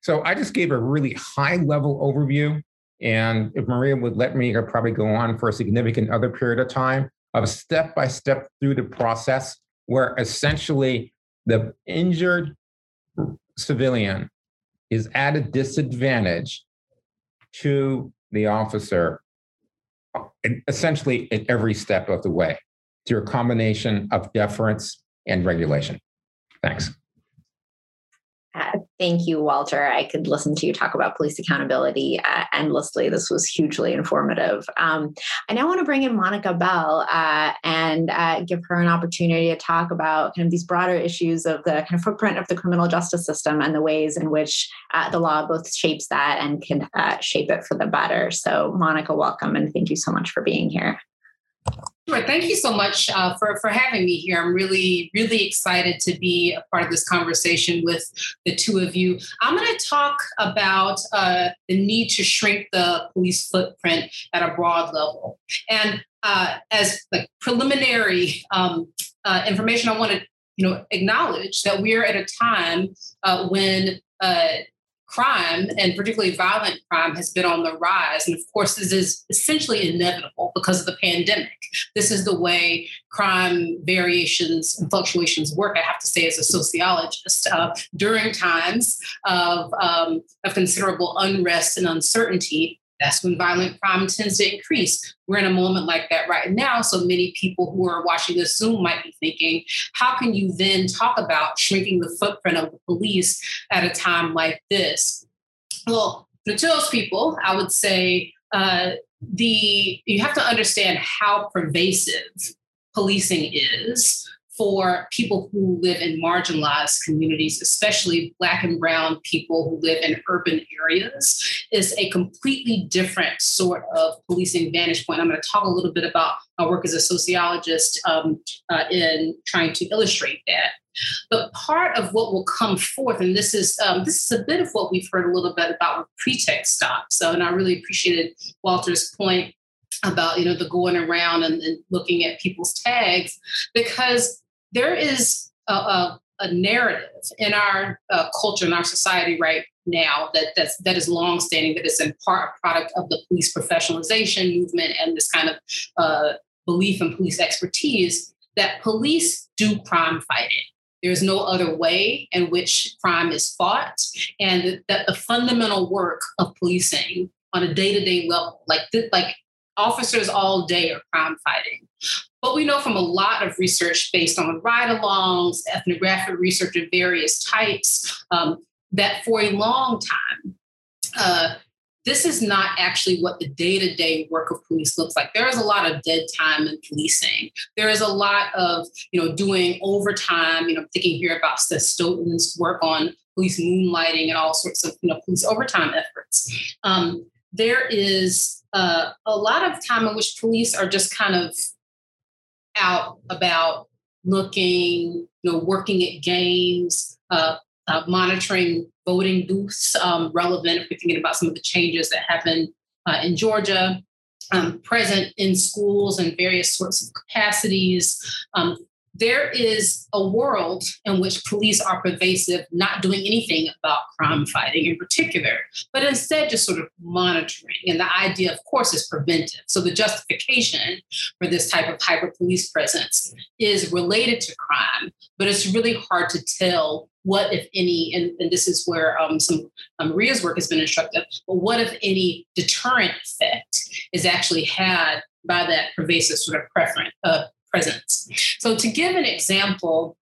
So I just gave a really high level overview. And if Maria would let me, I'd probably go on for a significant other period of time of step by step through the process where essentially the injured civilian is at a disadvantage to the officer essentially at every step of the way through a combination of deference and regulation. Thanks. Uh, thank you, Walter. I could listen to you talk about police accountability uh, endlessly. This was hugely informative. Um, I now want to bring in Monica Bell uh, and uh, give her an opportunity to talk about kind of these broader issues of the kind of footprint of the criminal justice system and the ways in which uh, the law both shapes that and can shape it for the better. So, Monica, welcome and thank you so much for being here. Sure. Thank you so much uh, for, for having me here. I'm really, really excited to be a part of this conversation with the two of you. I'm going to talk about uh, the need to shrink the police footprint at a broad level. And uh, as like preliminary um, uh, information, I want to you know acknowledge that we're at a time uh, when uh, crime and particularly violent crime has been on the rise. And of course, this is essentially inevitable because of the pandemic. This is the way crime variations and fluctuations work. I have to say, as a sociologist, uh, during times of, um, of considerable unrest and uncertainty, that's when violent crime tends to increase. We're in a moment like that right now. So many people who are watching this Zoom might be thinking, how can you then talk about shrinking the footprint of the police at a time like this? Well, to those people, I would say uh, the you have to understand how pervasive policing is for people who live in marginalized communities, especially Black and Brown people who live in urban areas, is a completely different sort of policing vantage point. I'm going to talk a little bit about my work as a sociologist um, uh, in trying to illustrate that. But part of what will come forth, and this is um, this is a bit of what we've heard a little bit about with pretext stops. So, and I really appreciated Walter's point about you know the going around and, and looking at people's tags because there is a, a, a narrative in our uh, culture in our society right now that that's that is longstanding that is in part a product of the police professionalization movement and this kind of uh, belief in police expertise that police do crime fighting. There's no other way in which crime is fought and that the fundamental work of policing on a day-to-day level like th- like officers all day are crime fighting. But we know from a lot of research based on ride alongs, ethnographic research of various types, um, that for a long time, uh, this is not actually what the day-to-day work of police looks like. There is a lot of dead time in policing. There is a lot of you know doing overtime you know thinking here about Seth Stoughton's work on police moonlighting and all sorts of you know police overtime efforts. Um, there is uh, a lot of time in which police are just kind of out about looking you know working at games uh, uh, monitoring voting booths um, relevant if we're thinking about some of the changes that happened uh, in Georgia, um, present in schools and various sorts of capacities, um, there is a world in which police are pervasive, not doing anything about crime fighting in particular, but instead just sort of monitoring. And the idea, of course, is preventive. So the justification for this type of hyper police presence is related to crime, but it's really hard to tell what, if any, and, and this is where um, some um, Maria's work has been instructive, but what, if any, deterrent effect is actually had by that pervasive sort of preference, uh, presence. So, to give an example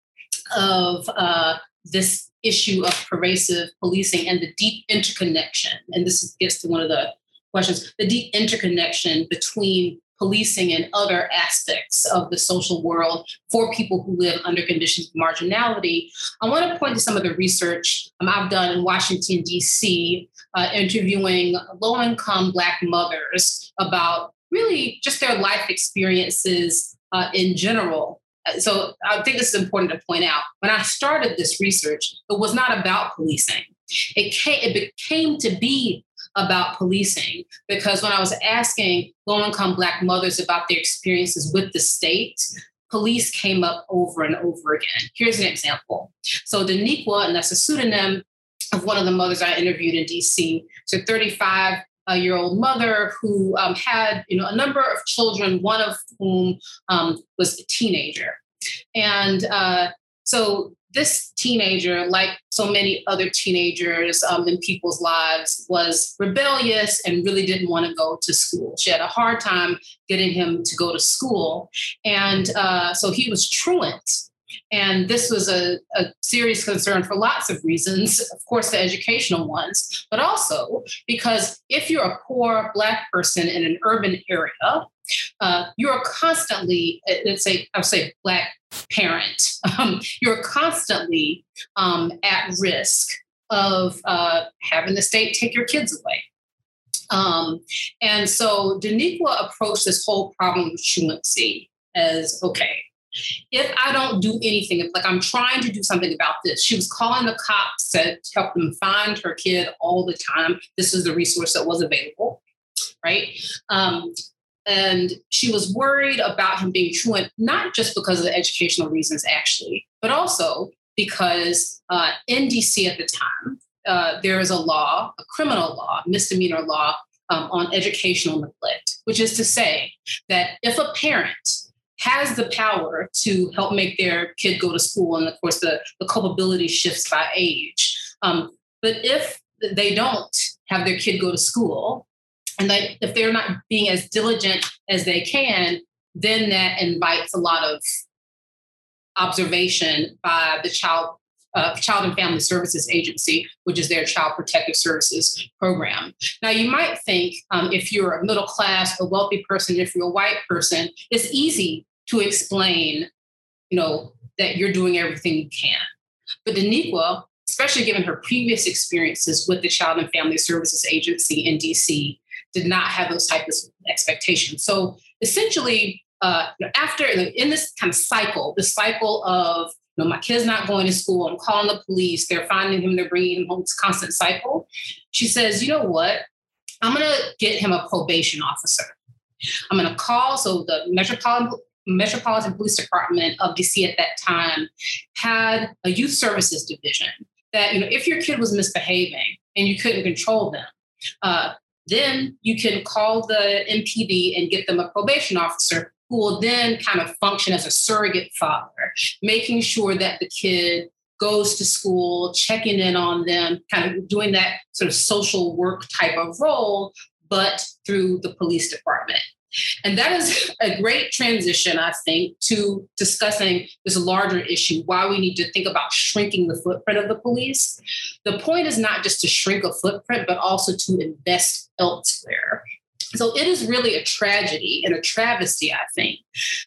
of uh, this issue of pervasive policing and the deep interconnection, and this gets to one of the questions the deep interconnection between policing and other aspects of the social world for people who live under conditions of marginality. I want to point to some of the research um, I've done in Washington, D.C., uh, interviewing low income Black mothers about really just their life experiences uh, in general. Uh, so I think this is important to point out. When I started this research, it was not about policing. It came, it became to be about policing because when I was asking low income Black mothers about their experiences with the state, police came up over and over again. Here's an example. So Daniqua, and that's a pseudonym of one of the mothers I interviewed in DC. So 35 a year old mother who um, had you know a number of children, one of whom um, was a teenager, and uh, so this teenager, like so many other teenagers um, in people's lives, was rebellious and really didn't want to go to school. She had a hard time getting him to go to school, and uh, so he was truant and this was a, a, serious concern for lots of reasons, of course, the educational ones, but also because if you're a poor Black person in an urban area, uh, you're constantly, let's say, I'll say Black parent, um, you're constantly um, at risk of uh, having the state take your kids away. Um, and so Daniqua approached this whole problem of truancy as okay, if I don't do anything, like I'm trying to do something about this, she was calling the cops to help them find her kid all the time. This is the resource that was available, right? Um, and she was worried about him being truant, not just because of the educational reasons, actually, but also because uh, in DC at the time, uh, there is a law, a criminal law, misdemeanor law um, on educational neglect, which is to say that if a parent has the power to help make their kid go to school. And of course, the, the culpability shifts by age. Um, but if they don't have their kid go to school, and they, if they're not being as diligent as they can, then that invites a lot of observation by the child uh, Child and Family Services Agency, which is their Child Protective Services program. Now, you might think um, if you're a middle class, a wealthy person, if you're a white person, it's easy to explain, you know, that you're doing everything you can. But Daniqua, especially given her previous experiences with the Child and Family Services Agency in DC, did not have those types of expectations. So essentially, uh, after in this kind of cycle, the cycle of you know, my kid's not going to school, I'm calling the police, they're finding him, they're bringing him home, it's constant cycle. She says, you know what? I'm going to get him a probation officer. I'm going to call. So the Metropolitan Metropolitan Police Department of DC at that time had a youth services division that, you know, if your kid was misbehaving and you couldn't control them, uh, then you can call the MPD and get them a probation officer who will then kind of function as a surrogate father, making sure that the kid goes to school, checking in on them, kind of doing that sort of social work type of role, but through the police department. And that is a great transition, I think, to discussing this larger issue why we need to think about shrinking the footprint of the police. The point is not just to shrink a footprint, but also to invest elsewhere. So it is really a tragedy and a travesty, I think,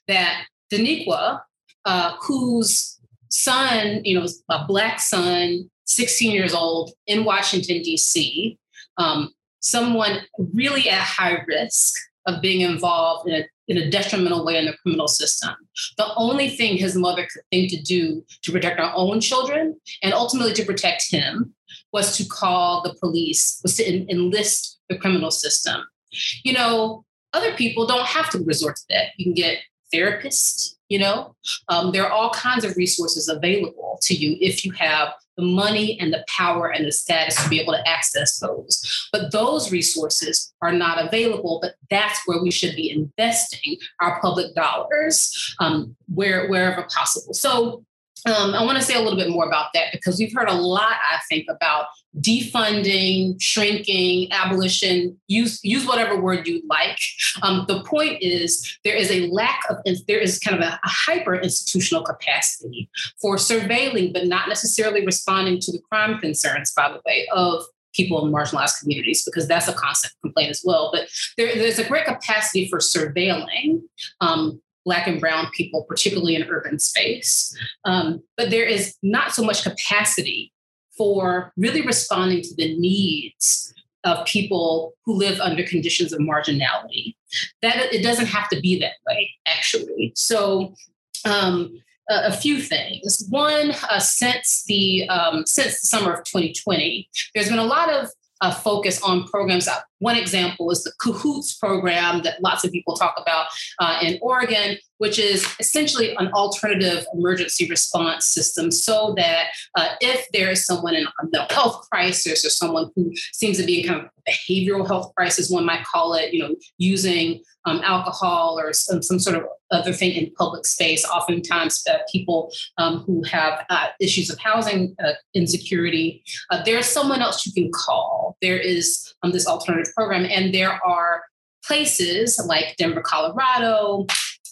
that Daniqua, uh, whose son, you know, a Black son, 16 years old in Washington, D.C., um, someone really at high risk of being involved in a, in a detrimental way in the criminal system. The only thing his mother could think to do to protect our own children and ultimately to protect him was to call the police, was to en- enlist the criminal system. You know, other people don't have to resort to that. You can get therapists, you know, um, there are all kinds of resources available to you if you have the money and the power and the status to be able to access those. But those resources are not available, but that's where we should be investing our public dollars um, where, wherever possible. So um, I want to say a little bit more about that because we've heard a lot, I think, about defunding, shrinking, abolition. Use use whatever word you like. Um, the point is there is a lack of there is kind of a, a hyper institutional capacity for surveilling, but not necessarily responding to the crime concerns. By the way, of people in marginalized communities because that's a constant complaint as well. But there, there's a great capacity for surveilling um, Black and Brown people, particularly in urban space. Um, but there is not so much capacity for really responding to the needs of people who live under conditions of marginality. That it doesn't have to be that way, actually. So um, a, a, few things. One, uh, since the um, since the summer of 2020, there's been a lot of uh, focus on programs. One example is the Cahoots program that lots of people talk about uh, in Oregon, which is essentially an alternative emergency response system so that uh, if there is someone in a mental health crisis or someone who seems to be in kind of behavioral health crisis, one might call it, you know, using um, alcohol or some, some sort of other thing in public space. Oftentimes, uh, people um, who have uh, issues of housing uh, insecurity, uh, there's someone else you can call. There is um, this alternative program, and there are places like Denver, Colorado,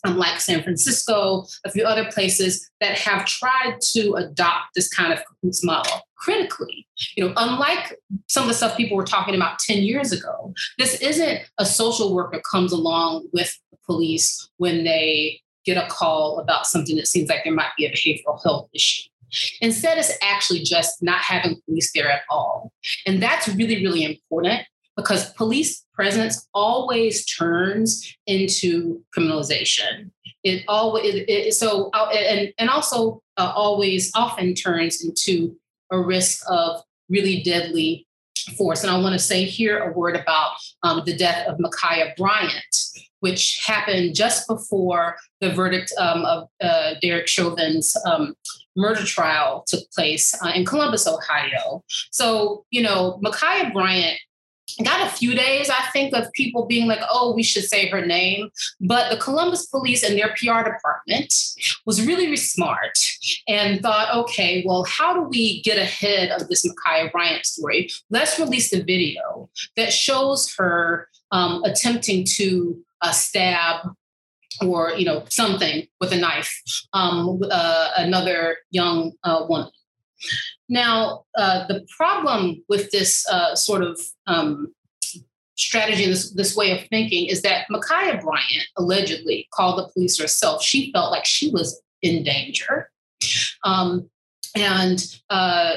um, like San Francisco, a few other places that have tried to adopt this kind of model critically. You know, unlike some of the stuff people were talking about 10 years ago, this isn't a social worker comes along with the police when they get a call about something that seems like there might be a behavioral health issue. Instead, it's actually just not having police there at all. And that's really, really important because police presence always turns into criminalization. It always it, it, so uh, and and also uh, always often turns into a risk of really deadly force. And I want to say here a word about um, the death of Ma'Khia Bryant, which happened just before the verdict um, of uh, Derek Chauvin's um, murder trial took place uh, in Columbus, Ohio. So, you know, Ma'Khia Bryant got a few days, I think, of people being like, oh, we should say her name. But the Columbus police and their PR department was really, really smart and thought, okay, well, how do we get ahead of this Ma'Khia Bryant story? Let's release the video that shows her um, attempting to uh, stab or you know something with a knife um, uh, another young uh, woman now, uh, the problem with this uh, sort of um, strategy, this, this way of thinking, is that Ma'Khia Bryant allegedly called the police herself. She felt like she was in danger. Um, and, uh,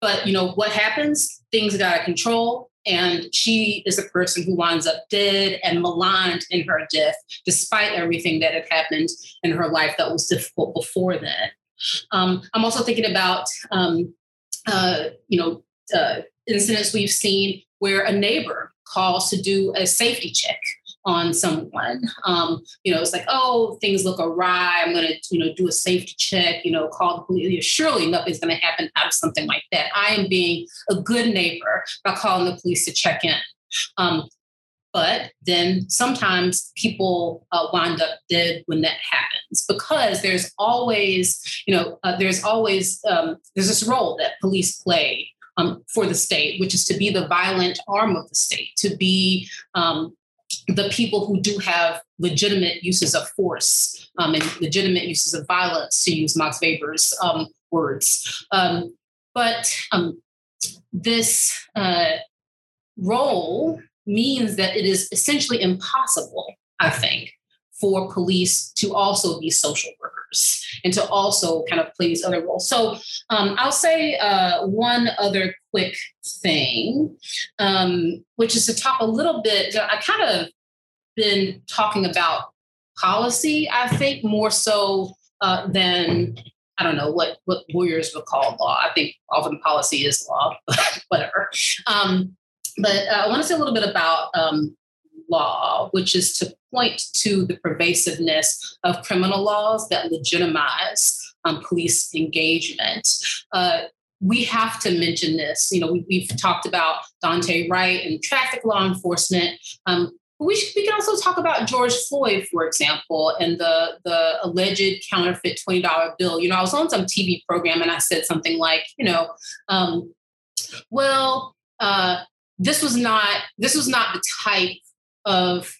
but you know, what happens? Things got out of control. And she is a person who winds up dead and maligned in her death, despite everything that had happened in her life that was difficult before that. Um, I'm also thinking about, um, uh, you know, uh, incidents we've seen where a neighbor calls to do a safety check on someone. Um, you know, it's like, oh, things look awry. I'm going to, you know, do a safety check. You know, call the police. Surely nothing's going to happen out of something like that. I am being a good neighbor by calling the police to check in. Um, but then sometimes people uh, wind up dead when that happens because there's always, you know, uh, there's always um, there's this role that police play um, for the state, which is to be the violent arm of the state, to be um, the people who do have legitimate uses of force um, and legitimate uses of violence, to use Max Weber's um, words. Um, but this uh, role means that it is essentially impossible, I think, for police to also be social workers and to also kind of play these other roles. So um, I'll say uh, one other quick thing, um, which is to talk a little bit. I kind of been talking about policy, I think, more so uh, than I don't know what what lawyers would call law. I think often policy is law, whatever. Um, but uh, I want to say a little bit about um, law, which is to point to the pervasiveness of criminal laws that legitimize um, police engagement. Uh, we have to mention this. You know, we, have talked about Daunte Wright and traffic law enforcement. Um, we, should, we can also talk about George Floyd, for example, and the, the alleged counterfeit $20 bill. You know, I was on some TV program and I said something like, you know, um, well, uh, this was not this was not the type of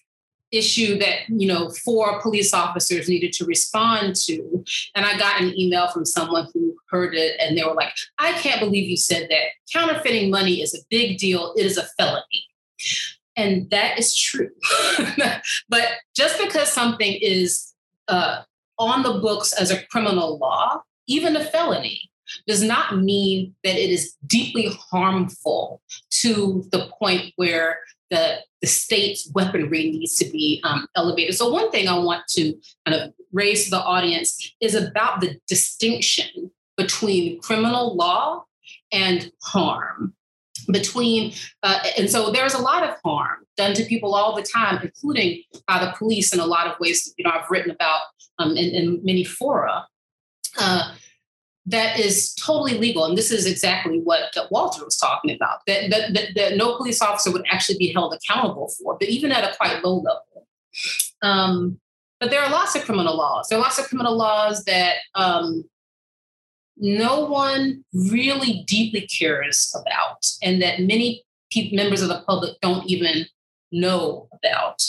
issue that you know four police officers needed to respond to. And i got an email from someone who heard it and they were like i can't believe you said that. Counterfeiting money is a big deal. It is a felony. And that is true. But just because something is uh, on the books as a criminal law even a felony does not mean that it is deeply harmful to the point where the, the state's weaponry needs to be um, elevated. So, one thing I want to kind of raise to the audience is about the distinction between criminal law and harm. Between, uh, and so there's a lot of harm done to people all the time, including by the police in a lot of ways, you know, I've written about um, in, in many fora. Uh, that is totally legal. And this is exactly what, Walter was talking about that, that, that, that, no police officer would actually be held accountable for, but even at a quite low level. Um, but there are lots of criminal laws. There are lots of criminal laws that um, no one really deeply cares about, and that many pe- members of the public don't even know about.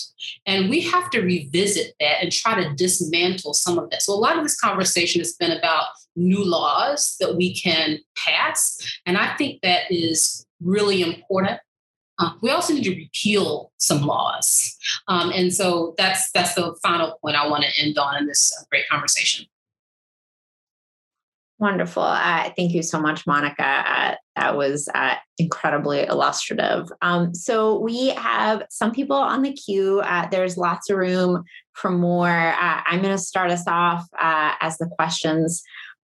And we have to revisit that and try to dismantle some of that. So, a lot of this conversation has been about new laws that we can pass. And I think that is really important. Uh, we also need to repeal some laws. Um, and so that's that's the final point I want to end on in this uh, great conversation. Wonderful. Uh, thank you so much, Monica. Uh, that was uh, incredibly illustrative. Um, so, we have some people on the queue. Uh, there's lots of room for more. Uh, I'm going to start us off as the questions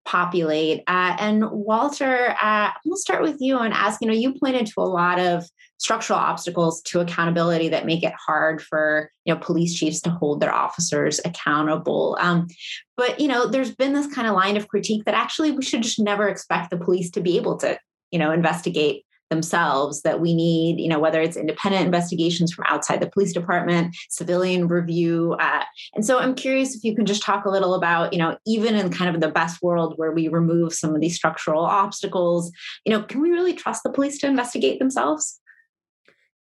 populate. and, Walter, going to start with you and ask you know, you pointed to a lot of structural obstacles to accountability that make it hard for you know police chiefs to hold their officers accountable um, but you know there's been this kind of line of critique that actually we should just never expect the police to be able to you know investigate themselves that we need you know whether it's independent investigations from outside the police department civilian review uh, and so i'm curious if you can just talk a little about you know even in kind of the best world where we remove some of these structural obstacles you know can we really trust the police to investigate themselves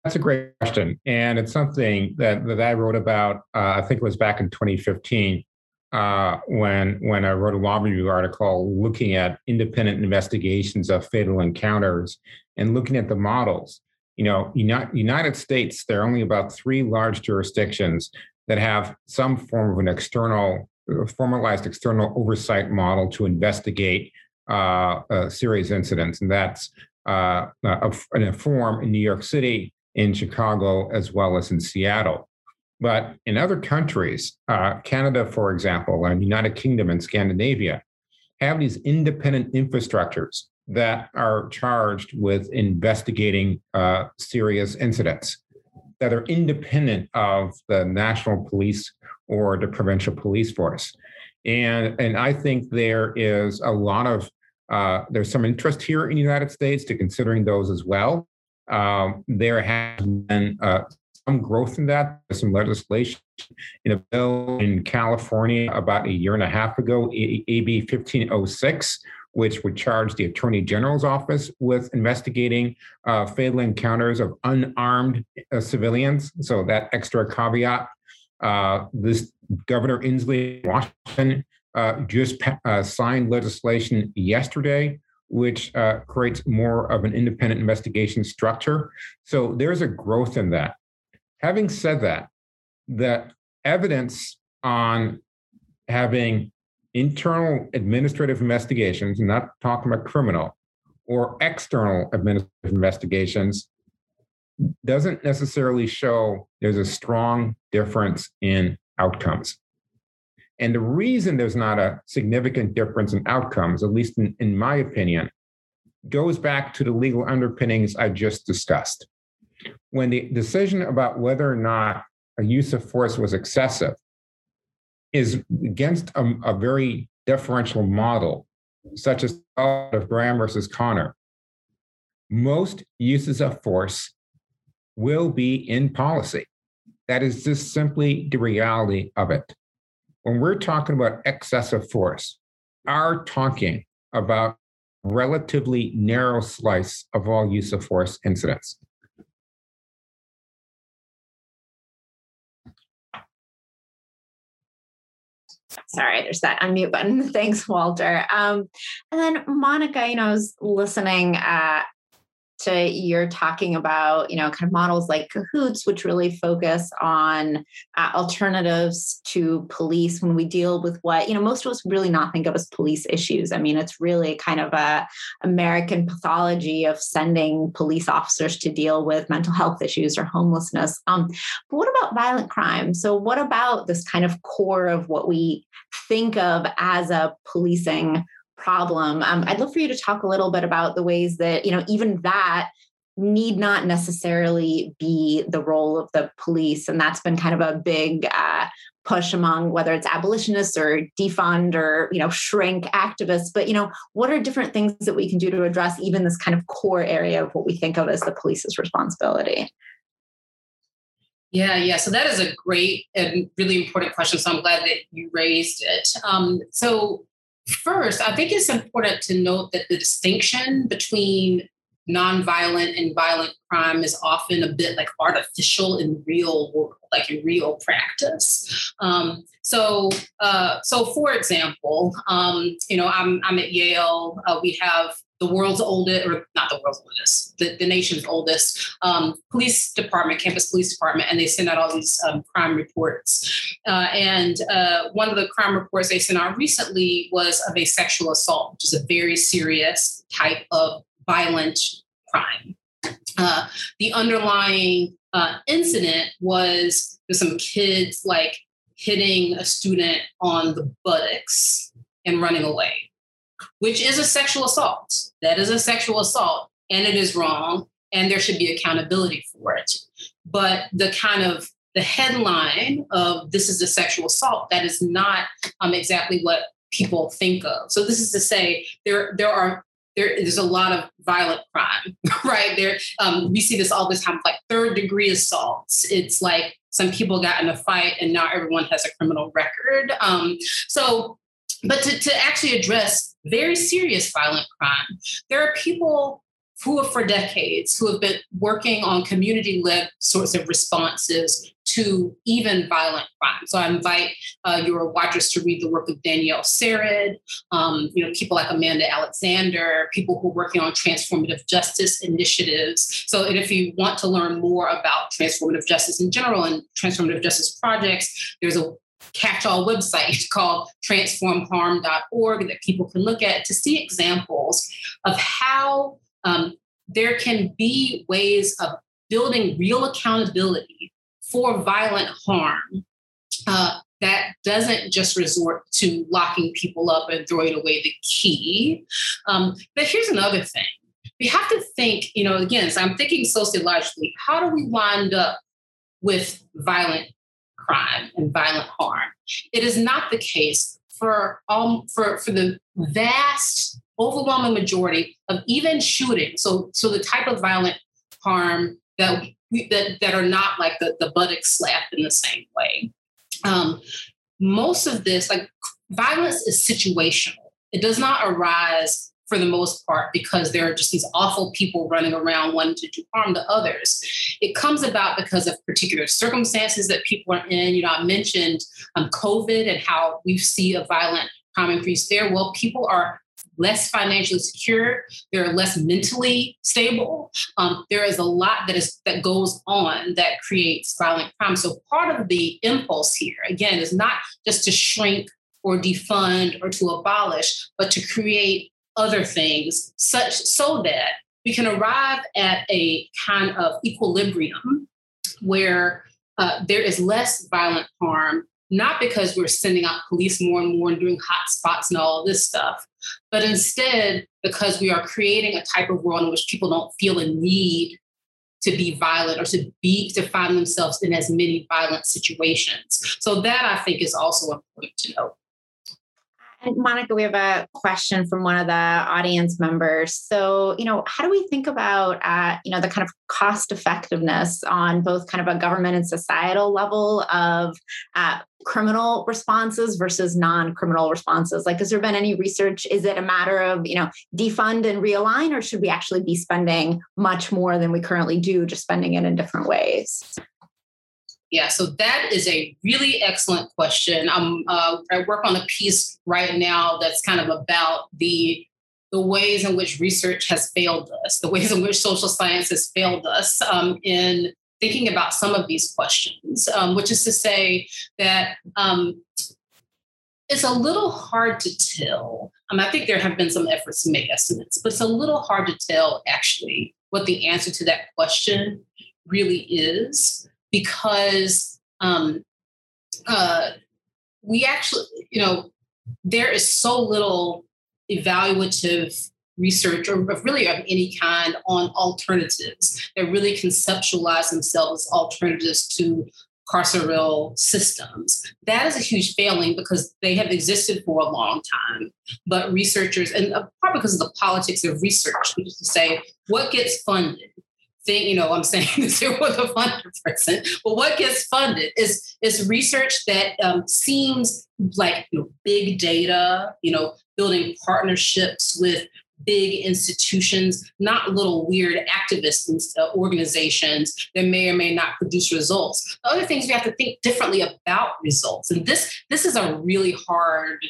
that's a great question, and it's something that that I wrote about. Uh, I think it was back in 2015 uh, when when I wrote a law review article looking at independent investigations of fatal encounters and looking at the models. You know, United, States, there are only about three large jurisdictions that have some form of an external, formalized external oversight model to investigate uh, uh, serious incidents, and that's uh, a, a form in New York City, in Chicago as well as in Seattle. But in other countries, uh, Canada, for example, and United Kingdom and Scandinavia, have these independent infrastructures that are charged with investigating uh, serious incidents that are independent of the national police or the provincial police force. And, and I think there is a lot of, uh, there's some interest here in the United States to considering those as well. Um, there has been uh, some growth in that, There's some legislation in a bill in California about a year and a half ago, AB 1506, which would charge the Attorney General's office with investigating uh, fatal encounters of unarmed uh, civilians. So that extra caveat. Uh, this Governor Inslee Washington uh, just uh, signed legislation yesterday, which uh, creates more of an independent investigation structure. So there's a growth in that. Having said that, that evidence on having internal administrative investigations, not talking about criminal, or external administrative investigations doesn't necessarily show there's a strong difference in outcomes. And the reason there's not a significant difference in outcomes, at least in, in my opinion, goes back to the legal underpinnings I just discussed. When the decision about whether or not a use of force was excessive is against a, a very differential model, such as of Graham versus Connor, most uses of force will be in policy. That is just simply the reality of it. When we're talking about excessive force, are talking about relatively narrow slice of all use of force incidents. Sorry, there's that unmute button. Thanks, Walter. Um, and then Monica, you know, I was listening uh, to you're talking about, you know, kind of models like Cahoots, which really focus on uh, alternatives to police when we deal with what, you know, most of us really not think of as police issues. I mean, it's really kind of a American pathology of sending police officers to deal with mental health issues or homelessness. Um, but what about violent crime? So what about this kind of core of what we think of as a policing problem. Um, I'd love for you to talk a little bit about the ways that, you know, even that need not necessarily be the role of the police. And that's been kind of a big uh, push among whether it's abolitionists or defund or, you know, shrink activists. But, you know, what are different things that we can do to address even this kind of core area of what we think of as the police's responsibility? Yeah, yeah. So that is a great and really important question. So I'm glad that you raised it. Um, so First, I think it's important to note that the distinction between nonviolent and violent crime is often a bit like artificial in real world, like in real practice. Um, so, uh, so for example, um, you know, I'm I'm at Yale. Uh, we have the world's oldest, or not the world's oldest, the, the nation's oldest um, police department, campus police department, and they send out all these um, crime reports. Uh, and uh, one of the crime reports they sent out recently was of a sexual assault, which is a very serious type of violent crime. Uh, the underlying uh, incident was some kids like hitting a student on the buttocks and running away which is a sexual assault. That is a sexual assault, and it is wrong, and there should be accountability for it. But the kind of the headline of this is a sexual assault that is not um, exactly what people think of. So this is to say there there are there, there's a lot of violent crime, right? There, um, we see this all the time, like third degree assaults. It's like some people got in a fight, and now everyone has a criminal record. Um, so but to, to actually address very serious violent crime, there are people who have for decades who have been working on community-led sorts of responses to even violent crime. So I invite uh, your watchers to read the work of Danielle Sered, um, you know, people like Amanda Alexander, people who are working on transformative justice initiatives. So if you want to learn more about transformative justice in general and transformative justice projects, there's a catch-all website called transformharm.org that people can look at to see examples of how um, there can be ways of building real accountability for violent harm uh, that doesn't just resort to locking people up and throwing away the key. Um, but here's another thing. We have to think, you know, again, so I'm thinking sociologically, how do we wind up with violent crime and violent harm. It is not the case for um, for for the vast overwhelming majority of even shooting. So so the type of violent harm that we, that that are not like the the buttock slap in the same way. Um, most of this, like violence, is situational. it does not arise for the most part because there are just these awful people running around wanting to do harm to others. It comes about because of particular circumstances that people are in. You know, I mentioned um, COVID and how we see a violent crime increase there. Well, people are less financially secure. They're less mentally stable. Um, there is a lot that is that goes on that creates violent crime. So part of the impulse here, again, is not just to shrink or defund or to abolish, but to create other things such so that we can arrive at a kind of equilibrium where uh, there is less violent harm not because we're sending out police more and more and doing hot spots and all this stuff, but instead because we are creating a type of world in which people don't feel a need to be violent or to be to find themselves in as many violent situations. So that I think is also important to note. And Monica, we have a question from one of the audience members. So, you know, how do we think about, uh, you know, the kind of cost effectiveness on both kind of a government and societal level of uh, criminal responses versus non-criminal responses? Like, has there been any research? Is it a matter of, you know, defund and realign, or should we actually be spending much more than we currently do, just spending it in different ways? Yeah, so that is a really excellent question. I'm uh, I work on a piece right now that's kind of about the the ways in which research has failed us, the ways in which social science has failed us um, in thinking about some of these questions, um, which is to say that um, it's a little hard to tell. Um, I think there have been some efforts to make estimates, but it's a little hard to tell actually what the answer to that question really is because um, uh, we actually, you know, there is so little evaluative research or really of any kind on alternatives that really conceptualize themselves as alternatives to carceral systems. That is a huge failing because they have existed for a long time. But researchers, and part because of the politics of research, which is to say, what gets funded? Thing, you know, I'm saying this here with a funded person, but what gets funded is is research that um, seems like you know, big data, you know, building partnerships with big institutions, not little weird activist uh, organizations that may or may not produce results. The other things we have to think differently about results, and this this is a really hard.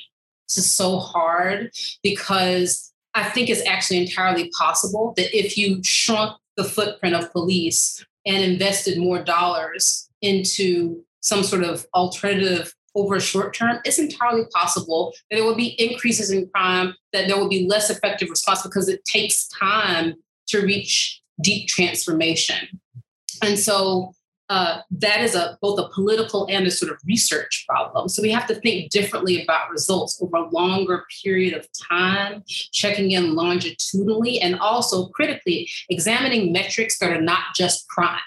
This is so hard because I think it's actually entirely possible that if you shrunk the footprint of police and invested more dollars into some sort of alternative over a short term, it's entirely possible that there will be increases in crime, that there will be less effective response because it takes time to reach deep transformation. And so uh, that is a both a political and a sort of research problem. So we have to think differently about results over a longer period of time, checking in longitudinally, and also critically examining metrics that are not just crime.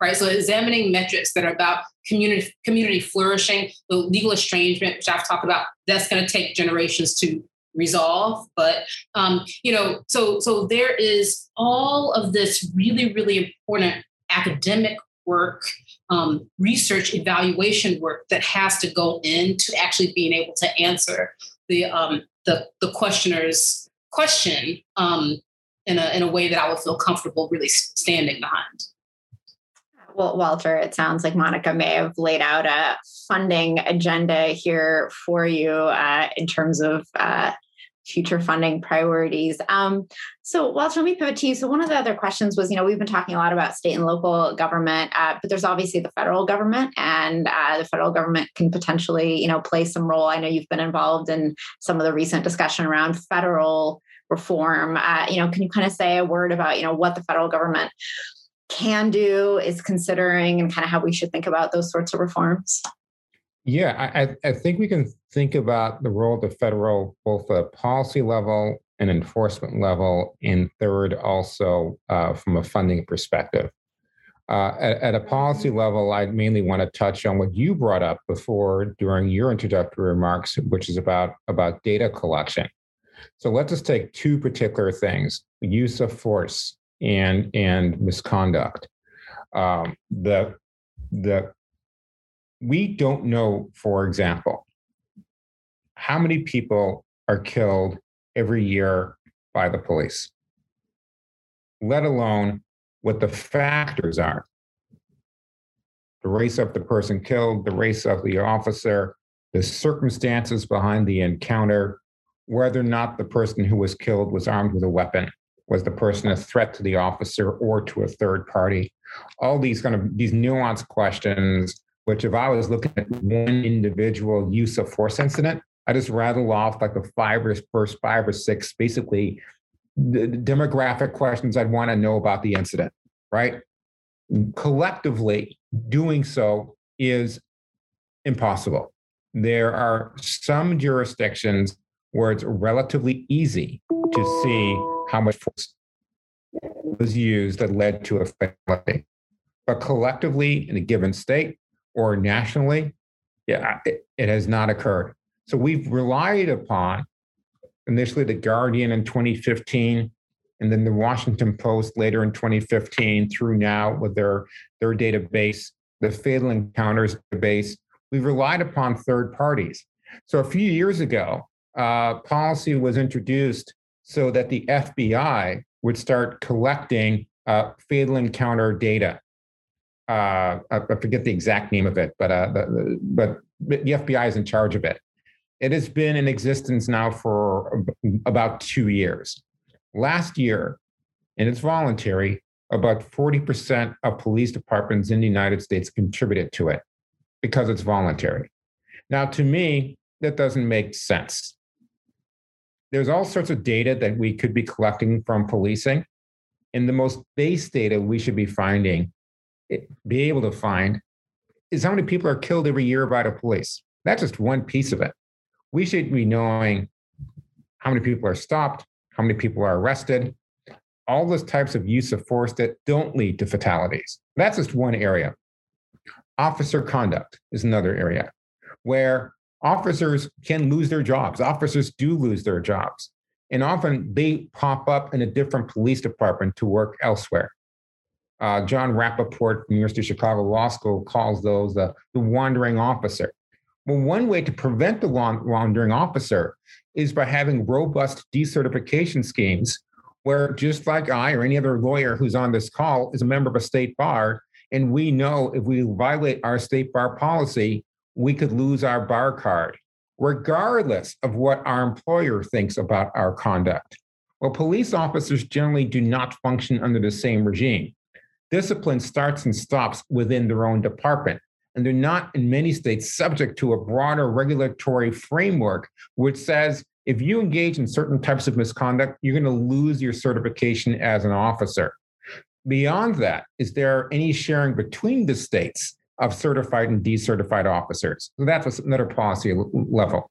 Right. So examining metrics that are about community community flourishing, the legal estrangement, which I've talked about, that's going to take generations to resolve but um, you know so so there is all of this really really important academic work, um, research evaluation work that has to go into actually being able to answer the um, the, the questioner's question um, in a in a way that I would feel comfortable really standing behind. Well, Walter, it sounds like Monica may have laid out a funding agenda here for you uh, in terms of uh, future funding priorities. Um, so, Walter, let me pivot to you. So, one of the other questions was, you know, we've been talking a lot about state and local government, uh, but there's obviously the federal government, and uh, the federal government can potentially, you know, play some role. I know you've been involved in some of the recent discussion around federal reform. Uh, you know, can you kind of say a word about, you know, what the federal government can do, is considering, and kind of how we should think about those sorts of reforms? Yeah, I, I think we can think about the role of the federal, both at policy level and enforcement level, and third, also uh, from a funding perspective. Uh, at, at, a policy level, I mainly want to touch on what you brought up before during your introductory remarks, which is about, about data collection. So let's just take two particular things: use of force and and misconduct. Um, the the we don't know, for example, how many people are killed every year by the police, let alone what the factors are the race of the person killed, the race of the officer, the circumstances behind the encounter, whether or not the person who was killed was armed with a weapon, was the person a threat to the officer or to a third party. All these kind of these nuanced questions, which if I was looking at one individual use of force incident, I just rattle off like the five or first five or six basically the demographic questions I'd want to know about the incident, right? Collectively, doing so is impossible. There are some jurisdictions where it's relatively easy to see how much force was used that led to a fatality. But collectively, in a given state or nationally, yeah, it, it has not occurred. So we've relied upon initially the Guardian in 2015, and then the Washington Post later in 2015 through now with their, their database, the Fatal Encounters database. We've relied upon third parties. So a few years ago, uh, policy was introduced so that the FBI would start collecting uh, fatal encounter data. Uh, I forget the exact name of it, but, uh, the, but the FBI is in charge of it. It has been in existence now for about two years. Last year, and it's voluntary, about 40% of police departments in the United States contributed to it because it's voluntary. Now, to me, that doesn't make sense. There's all sorts of data that we could be collecting from policing. And the most base data we should be finding, eh, be able to find, is how many people are killed every year by the police. That's just one piece of it we should be knowing how many people are stopped, how many people are arrested, all those types of use of force that don't lead to fatalities. That's just one area. Officer conduct is another area where officers can lose their jobs. Officers do lose their jobs. And often they pop up in a different police department to work elsewhere. Uh, John Rappaport from University of Chicago Law School calls those the, the wandering officer. Well, one way to prevent the wandering officer is by having robust decertification schemes where just like I or any other lawyer who's on this call is a member of a state bar, and we know if we violate our state bar policy, we could lose our bar card, regardless of what our employer thinks about our conduct. Well, police officers generally do not function under the same regime. Discipline starts and stops within their own department and they're not in many states subject to a broader regulatory framework which says if you engage in certain types of misconduct you're going to lose your certification as an officer. Beyond that is there any sharing between the states of certified and decertified officers? So that's another policy level.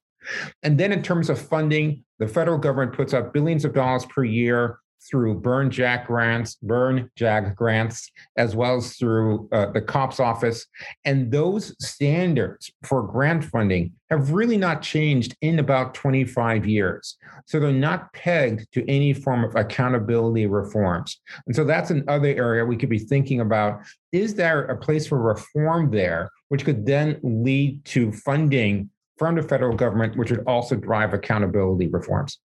And then in terms of funding the federal government puts out billions of dollars per year through Byrne Jack grants, Byrne JAG grants, as well as through uh, the COPS office. And those standards for grant funding have really not changed in about 25 years. So they're not pegged to any form of accountability reforms. And so that's another area we could be thinking about. Is there a place for reform there, which could then lead to funding from the federal government, which would also drive accountability reforms?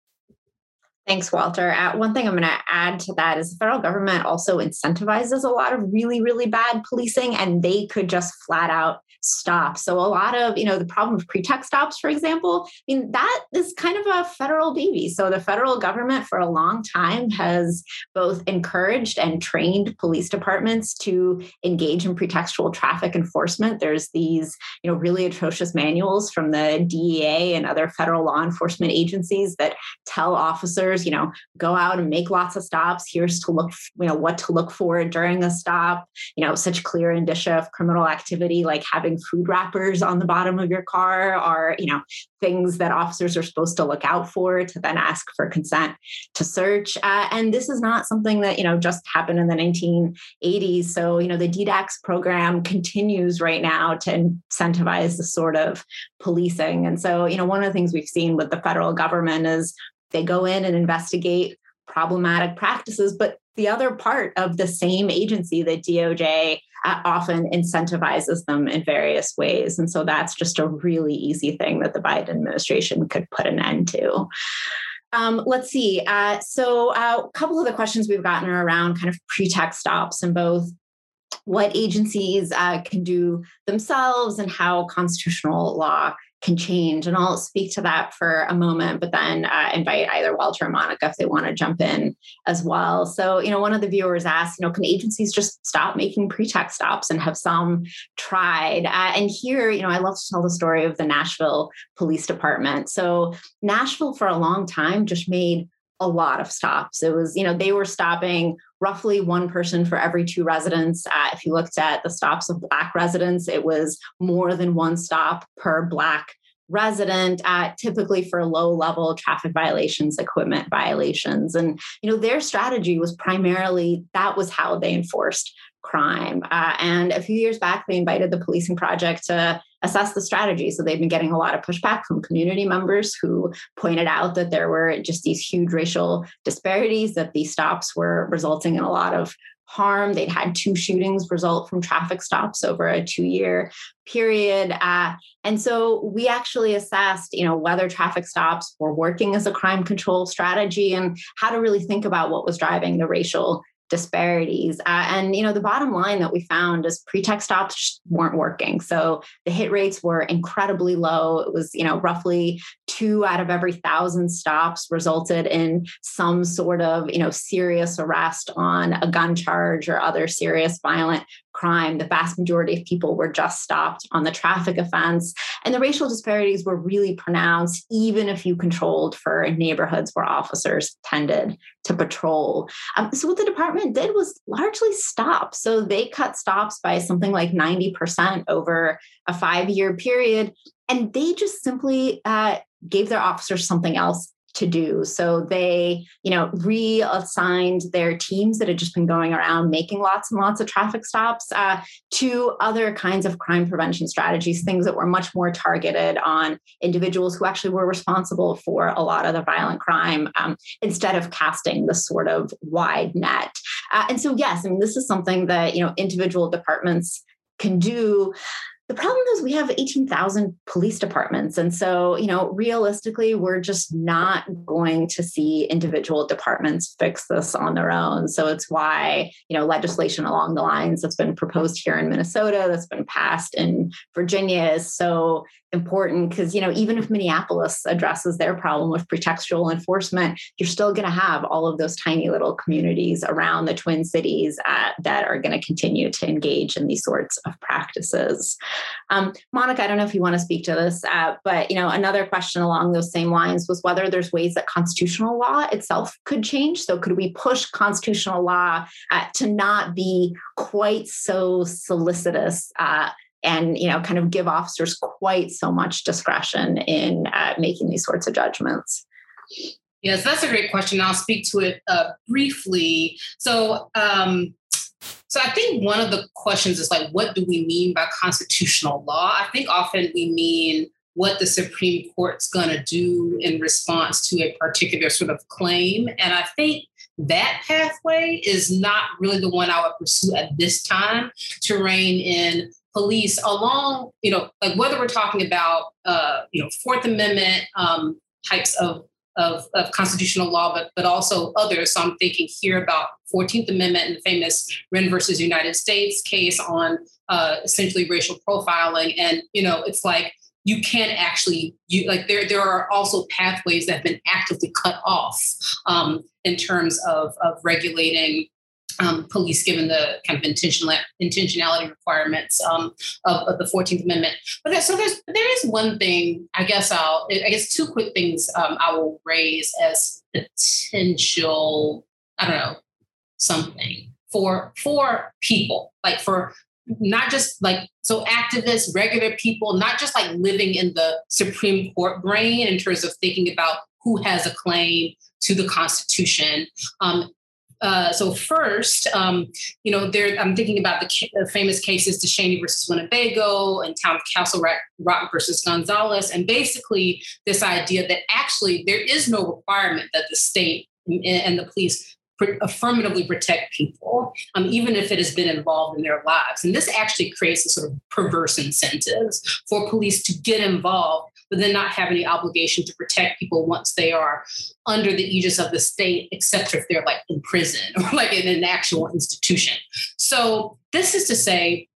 Thanks, Walter. Uh, one thing I'm going to add to that is the federal government also incentivizes a lot of really, really bad policing, and they could just flat out stop. So a lot of, you know, the problem of pretext stops, for example, I mean, that is kind of a federal baby. So the federal government for a long time has both encouraged and trained police departments to engage in pretextual traffic enforcement. There's these, you know, really atrocious manuals from the DEA and other federal law enforcement agencies that tell officers, you know, go out and make lots of stops. Here's to look, you know, what to look for during a stop, you know, such clear indicia of criminal activity like having having food wrappers on the bottom of your car are, you know, things that officers are supposed to look out for to then ask for consent to search. Uh, and this is not something that, you know, just happened in the 1980s. So, you know, the DDACS program continues right now to incentivize the sort of policing. And so, you know, one of the things we've seen with the federal government is they go in and investigate problematic practices, but the other part of the same agency, the DOJ, uh, often incentivizes them in various ways. And so that's just a really easy thing that the Biden administration could put an end to. Um, let's see. Uh, so, uh, a couple of the questions we've gotten are around kind of pretext stops and both what agencies uh, can do themselves and how constitutional law can change. And I'll speak to that for a moment, but then uh, invite either Walter or Monica if they want to jump in as well. So, you know, one of the viewers asked, you know, can agencies just stop making pretext stops and have some tried? Uh, and here, you know, I love to tell the story of the Nashville Police Department. So, Nashville for a long time just made a lot of stops. It was, you know, they were stopping roughly one person for every two residents. Uh, if you looked at the stops of Black residents, it was more than one stop per Black resident uh, typically for low level traffic violations equipment violations and you know their strategy was primarily that was how they enforced crime uh, and a few years back they invited the policing project to assess the strategy. So they've been getting a lot of pushback from community members who pointed out that there were just these huge racial disparities, that these stops were resulting in a lot of harm. They'd had two shootings result from traffic stops over a two year period. Uh, and so we actually assessed, you know, whether traffic stops were working as a crime control strategy and how to really think about what was driving the racial disparities. Uh, and you know, the bottom line that we found is pretext stops weren't working. So the hit rates were incredibly low. It was you know roughly two out of every thousand stops resulted in some sort of you know serious arrest on a gun charge or other serious violent crime. The vast majority of people were just stopped on the traffic offense. And the racial disparities were really pronounced, even if you controlled for neighborhoods where officers tended to patrol. Um, so, what the department did was largely stop. So, they cut stops by something like 90% over a five year period. And they just simply uh, gave their officers something else to do. So they, you know, reassigned their teams that had just been going around making lots and lots of traffic stops uh, to other kinds of crime prevention strategies, things that were much more targeted on individuals who actually were responsible for a lot of the violent crime um, instead of casting the sort of wide net. Uh, and so, yes, I mean, this is something that, you know, individual departments can do the problem is we have 18,000 police departments. And so, you know, realistically, we're just not going to see individual departments fix this on their own. So it's why, you know, legislation along the lines that's been proposed here in Minnesota, that's been passed in Virginia is so important because you know even if minneapolis addresses their problem with pretextual enforcement you're still going to have all of those tiny little communities around the twin cities uh, that are going to continue to engage in these sorts of practices um, monica i don't know if you want to speak to this uh, but you know another question along those same lines was whether there's ways that constitutional law itself could change. So could we push constitutional law uh, to not be quite so solicitous uh, and you know kind of give officers quite so much discretion in uh, making these sorts of judgments? Yes that's a great question. I'll speak to it uh, briefly. So um, so i think one of the questions is like what do we mean by constitutional law? I think often we mean what the supreme court's going to do in response to a particular sort of claim. And i think that pathway is not really the one I would pursue at this time to rein in police along, you know, like whether we're talking about, uh, you know, Fourth Amendment um, types of, of, of constitutional law, but but also others. So I'm thinking here about 14th Amendment and the famous Whren versus United States case on uh, essentially racial profiling. And you know, it's like you can't actually you like there there are also pathways that have been actively cut off um, in terms of of regulating um, police given the kind of intentional intentionality requirements um, of, of, the 14th Amendment. But there, so there's there is one thing I guess I'll I guess two quick things um, I will raise as potential I don't know something for for people like for not just like so activists regular people not just like living in the Supreme Court brain in terms of thinking about who has a claim to the Constitution, um, uh, so first, um, you know, there I'm thinking about the, the famous cases DeShaney versus Winnebago and Town of Castle Rock versus Gonzales, and basically this idea that actually there is no requirement that the state and the police affirmatively protect people, um, even if it has been involved in their lives. And this actually creates a sort of perverse incentives for police to get involved, but then not have any obligation to protect people once they are under the aegis of the state, except if they're like in prison or like in an actual institution. So this is to say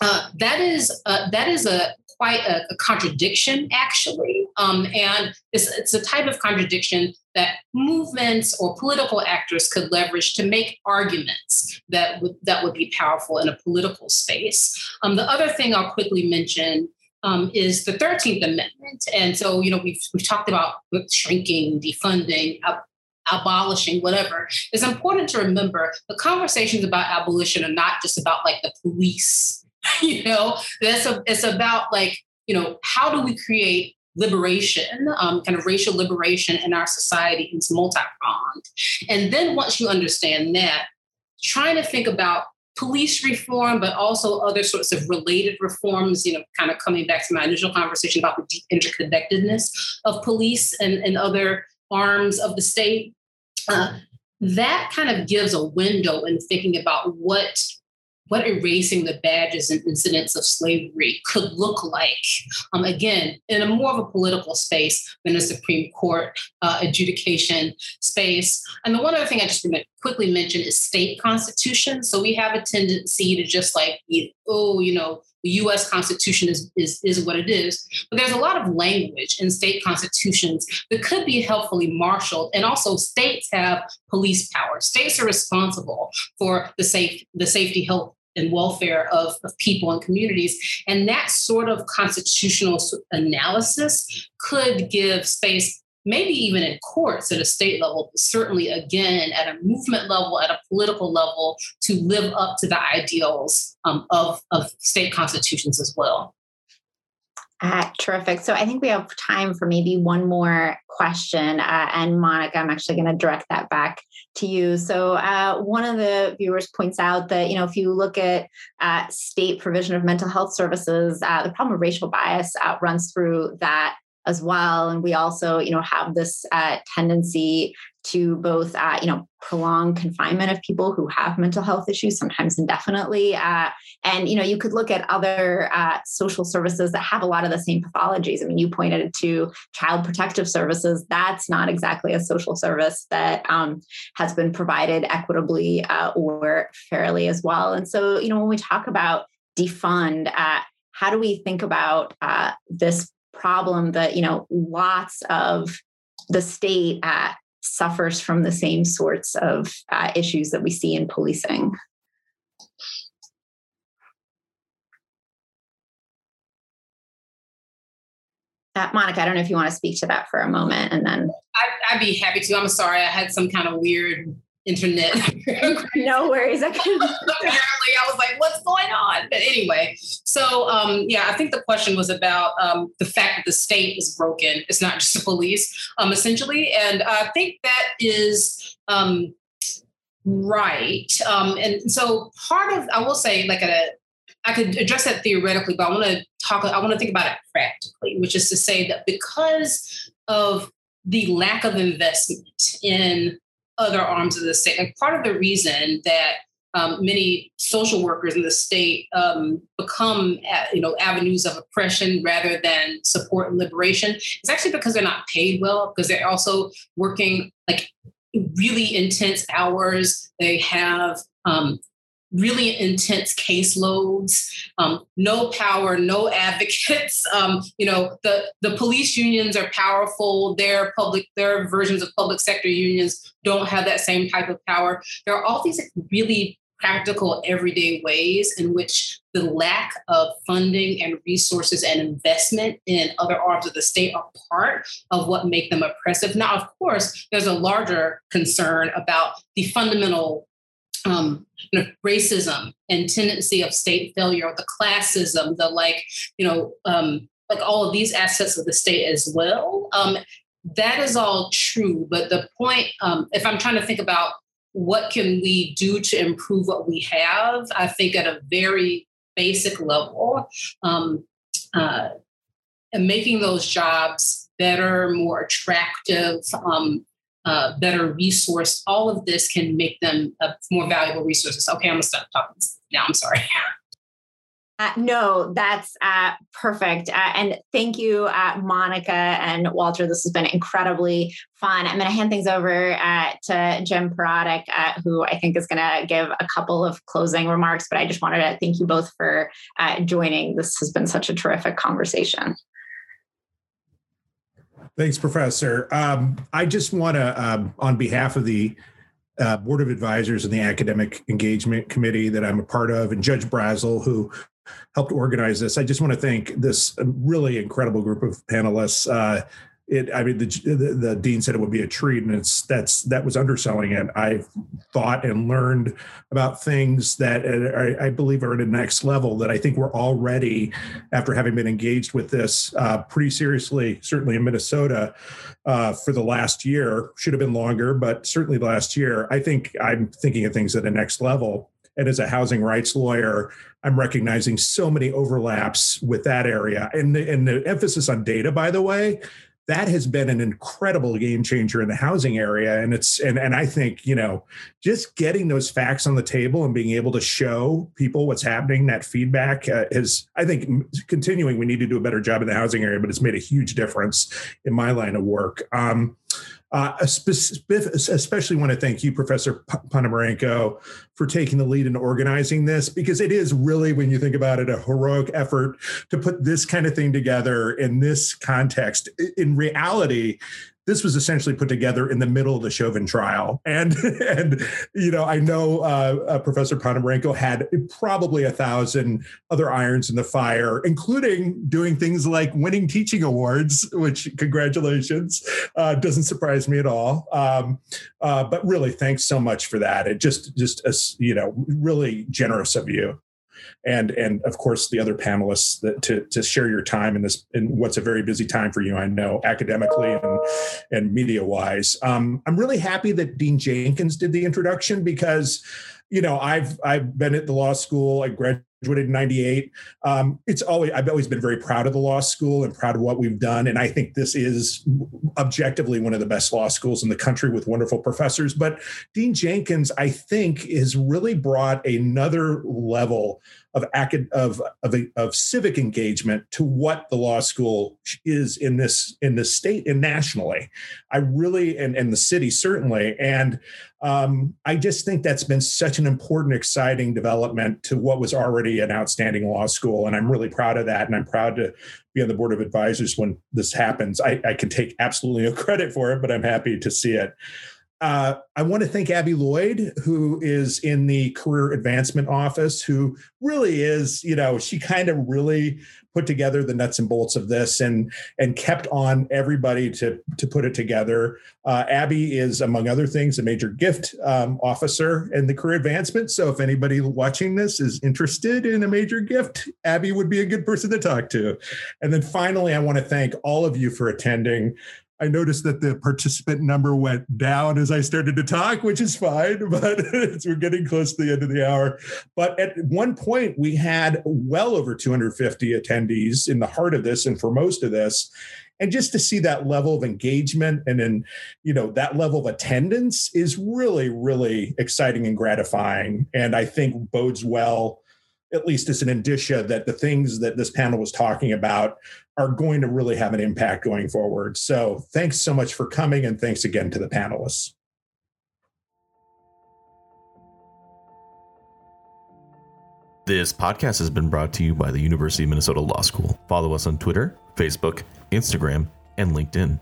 uh, that is uh, that is a quite a, a contradiction, actually. Um, and it's, it's a type of contradiction that movements or political actors could leverage to make arguments that would, that would be powerful in a political space. Um, the other thing I'll quickly mention um, is the 13th Amendment. And so, you know, we've, we've talked about shrinking, defunding, ab- abolishing, whatever. It's important to remember the conversations about abolition are not just about like the police you know that's a, it's about like you know how do we create liberation um, kind of racial liberation in our society is multi-pronged and then once you understand that trying to think about police reform but also other sorts of related reforms you know kind of coming back to my initial conversation about the deep interconnectedness of police and, and other arms of the state. Uh, that kind of gives a window in thinking about what what erasing the badges and incidents of slavery could look like. Um, again, in a more of a political space than a Supreme Court uh, adjudication space. And the one other thing I just quickly mention is state constitutions. So we have a tendency to just like, oh, you know, the US Constitution is, is, is what it is. But there's a lot of language in state constitutions that could be helpfully marshaled. And also states have police power. States are responsible for the safe, the safety, health, and welfare of, of people and communities. And that sort of constitutional analysis could give space, maybe even in courts at a state level, but certainly again at a movement level, at a political level, to live up to the ideals um, of, of state constitutions as well. Uh, terrific. So I think we have time for maybe one more question. Uh, and Monica, I'm actually going to direct that back to you. So uh, one of the viewers points out that you know if you look at uh, state provision of mental health services, uh, the problem of racial bias runs through that as well. And we also, you know, have this uh, tendency to both, uh, you know, prolong confinement of people who have mental health issues, sometimes indefinitely. Uh, and, you know, you could look at other uh, social services that have a lot of the same pathologies. I mean, you pointed to child protective services. That's not exactly a social service that um, has been provided equitably uh, or fairly as well. And so, you know, when we talk about defund, uh, how do we think about this problem that you know lots of the state uh, suffers from the same sorts of uh, issues that we see in policing. Uh, Monica, I don't know if you want to speak to that for a moment, and then I'd, I'd be happy to. I'm sorry, I had some kind of weird internet. no worries. I. Apparently, I was like, "What's going on?" But anyway, so um, yeah, I think the question was about um, the fact that the state is broken. It's not just the police, um, essentially, and I think that is um, right. Um, and so part of, I will say, like a I could address that theoretically, but I want to talk. I want to think about it practically, which is to say that because of the lack of investment in other arms of the state. And part of the reason that um, many social workers in the state um, become you know avenues of oppression rather than support and liberation it's actually because they're not paid well because they're also working like really intense hours they have um, really intense caseloads, um, no power, no advocates. Um, you know, the, the police unions are powerful. Their public, their versions of public sector unions don't have that same type of power. There are all these really practical, everyday ways in which the lack of funding and resources and investment in other arms of the state are part of what make them oppressive. Now, of course, there's a larger concern about the fundamental um, you know, racism and tendency of state failure, the classism, the like, you know, um, like all of these assets of the state as well. Um, that is all true. But the point, um, if I'm trying to think about what can we do to improve what we have, I think at a very basic level, um, uh, and making those jobs better, more attractive, um, uh, better resourced. All of this can make them uh, more valuable resources. Okay, I'm gonna stop talking now. I'm sorry. Uh, no, that's uh, perfect. Uh, and thank you, uh, Monica and Walter. This has been incredibly fun. I'm going to hand things over uh, to Jim uh, who I think is going to give a couple of closing remarks. But I just wanted to thank you both for joining. This has been such a terrific conversation. Thanks, Professor. Um, I just want to, um, on behalf of the uh, Board of Advisors and the Academic Engagement Committee that I'm a part of, and Judge Brasel, who helped organize this. I just want to thank this really incredible group of panelists. Uh, it, I mean, the, the, the dean said it would be a treat, and it's that's that was underselling it. I've thought and learned about things that I, I believe are at a next level that I think we're already, after having been engaged with this uh, pretty seriously, certainly in Minnesota uh, for the last year. Should have been longer, but certainly the last year. I think I'm thinking of things at a next level. And as a housing rights lawyer, I'm recognizing so many overlaps with that area. And the, and the emphasis on data, by the way, that has been an incredible game changer in the housing area. And it's and and I think you know just getting those facts on the table and being able to show people what's happening that feedback uh, is I think continuing we need to do a better job in the housing area but it's made a huge difference in my line of work. Um, uh, especially want to thank you, Professor Ponomarenko, for taking the lead in organizing this, because it is really, when you think about it, a heroic effort to put this kind of thing together in this context. In reality, this was essentially put together in the middle of the Chauvin trial. And, and you know, I know uh, uh, Professor Ponomarenko had probably a thousand other irons in the fire, including doing things like winning teaching awards, which congratulations, uh, doesn't surprise me at all. Um, uh, but really, thanks so much for that. It just, just, you know, really generous of you and and of course the other panelists that to to share your time in this in what's a very busy time for you i know academically and and media wise um, i'm really happy that dean jenkins did the introduction because you know i've i've been at the law school i graduated graduated in 98 um, it's always i've always been very proud of the law school and proud of what we've done and i think this is objectively one of the best law schools in the country with wonderful professors but dean jenkins i think has really brought another level of of of, of civic engagement to what the law school is in this in this state and nationally i really and, and the city certainly and um, I just think that's been such an important, exciting development to what was already an outstanding law school. And I'm really proud of that. And I'm proud to be on the board of advisors when this happens. I, I can take absolutely no credit for it, but I'm happy to see it. Uh, I want to thank Abby Lloyd, who is in the career advancement office, who really is, you know, she kind of really put together the nuts and bolts of this and and kept on everybody to to put it together. Uh, Abby is, among other things, a major gift um, officer in the career advancement. So if anybody watching this is interested in a major gift, Abby would be a good person to talk to. And then finally, I want to thank all of you for attending. I noticed that the participant number went down as I started to talk, which is fine, but we're getting close to the end of the hour. But at one point, we had well over 250 attendees in the heart of this and for most of this. And just to see that level of engagement and then, you know, that level of attendance is really, really exciting and gratifying. And I think bodes well at least as an indicia that the things that this panel was talking about are going to really have an impact going forward. So thanks so much for coming and thanks again to the panelists. This podcast has been brought to you by the University of Minnesota Law School. Follow us on Twitter, Facebook, Instagram, and LinkedIn.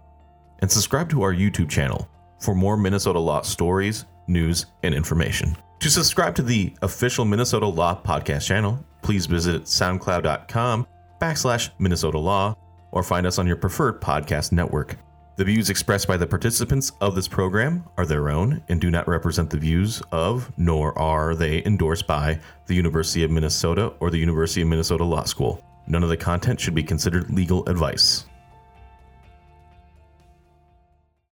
And subscribe to our YouTube channel for more Minnesota law stories, news, and information. To subscribe to the official Minnesota Law podcast channel, please visit soundcloud.com backslash Minnesota Law or find us on your preferred podcast network. The views expressed by the participants of this program are their own and do not represent the views of, nor are they endorsed by, the University of Minnesota or the University of Minnesota Law School. None of the content should be considered legal advice.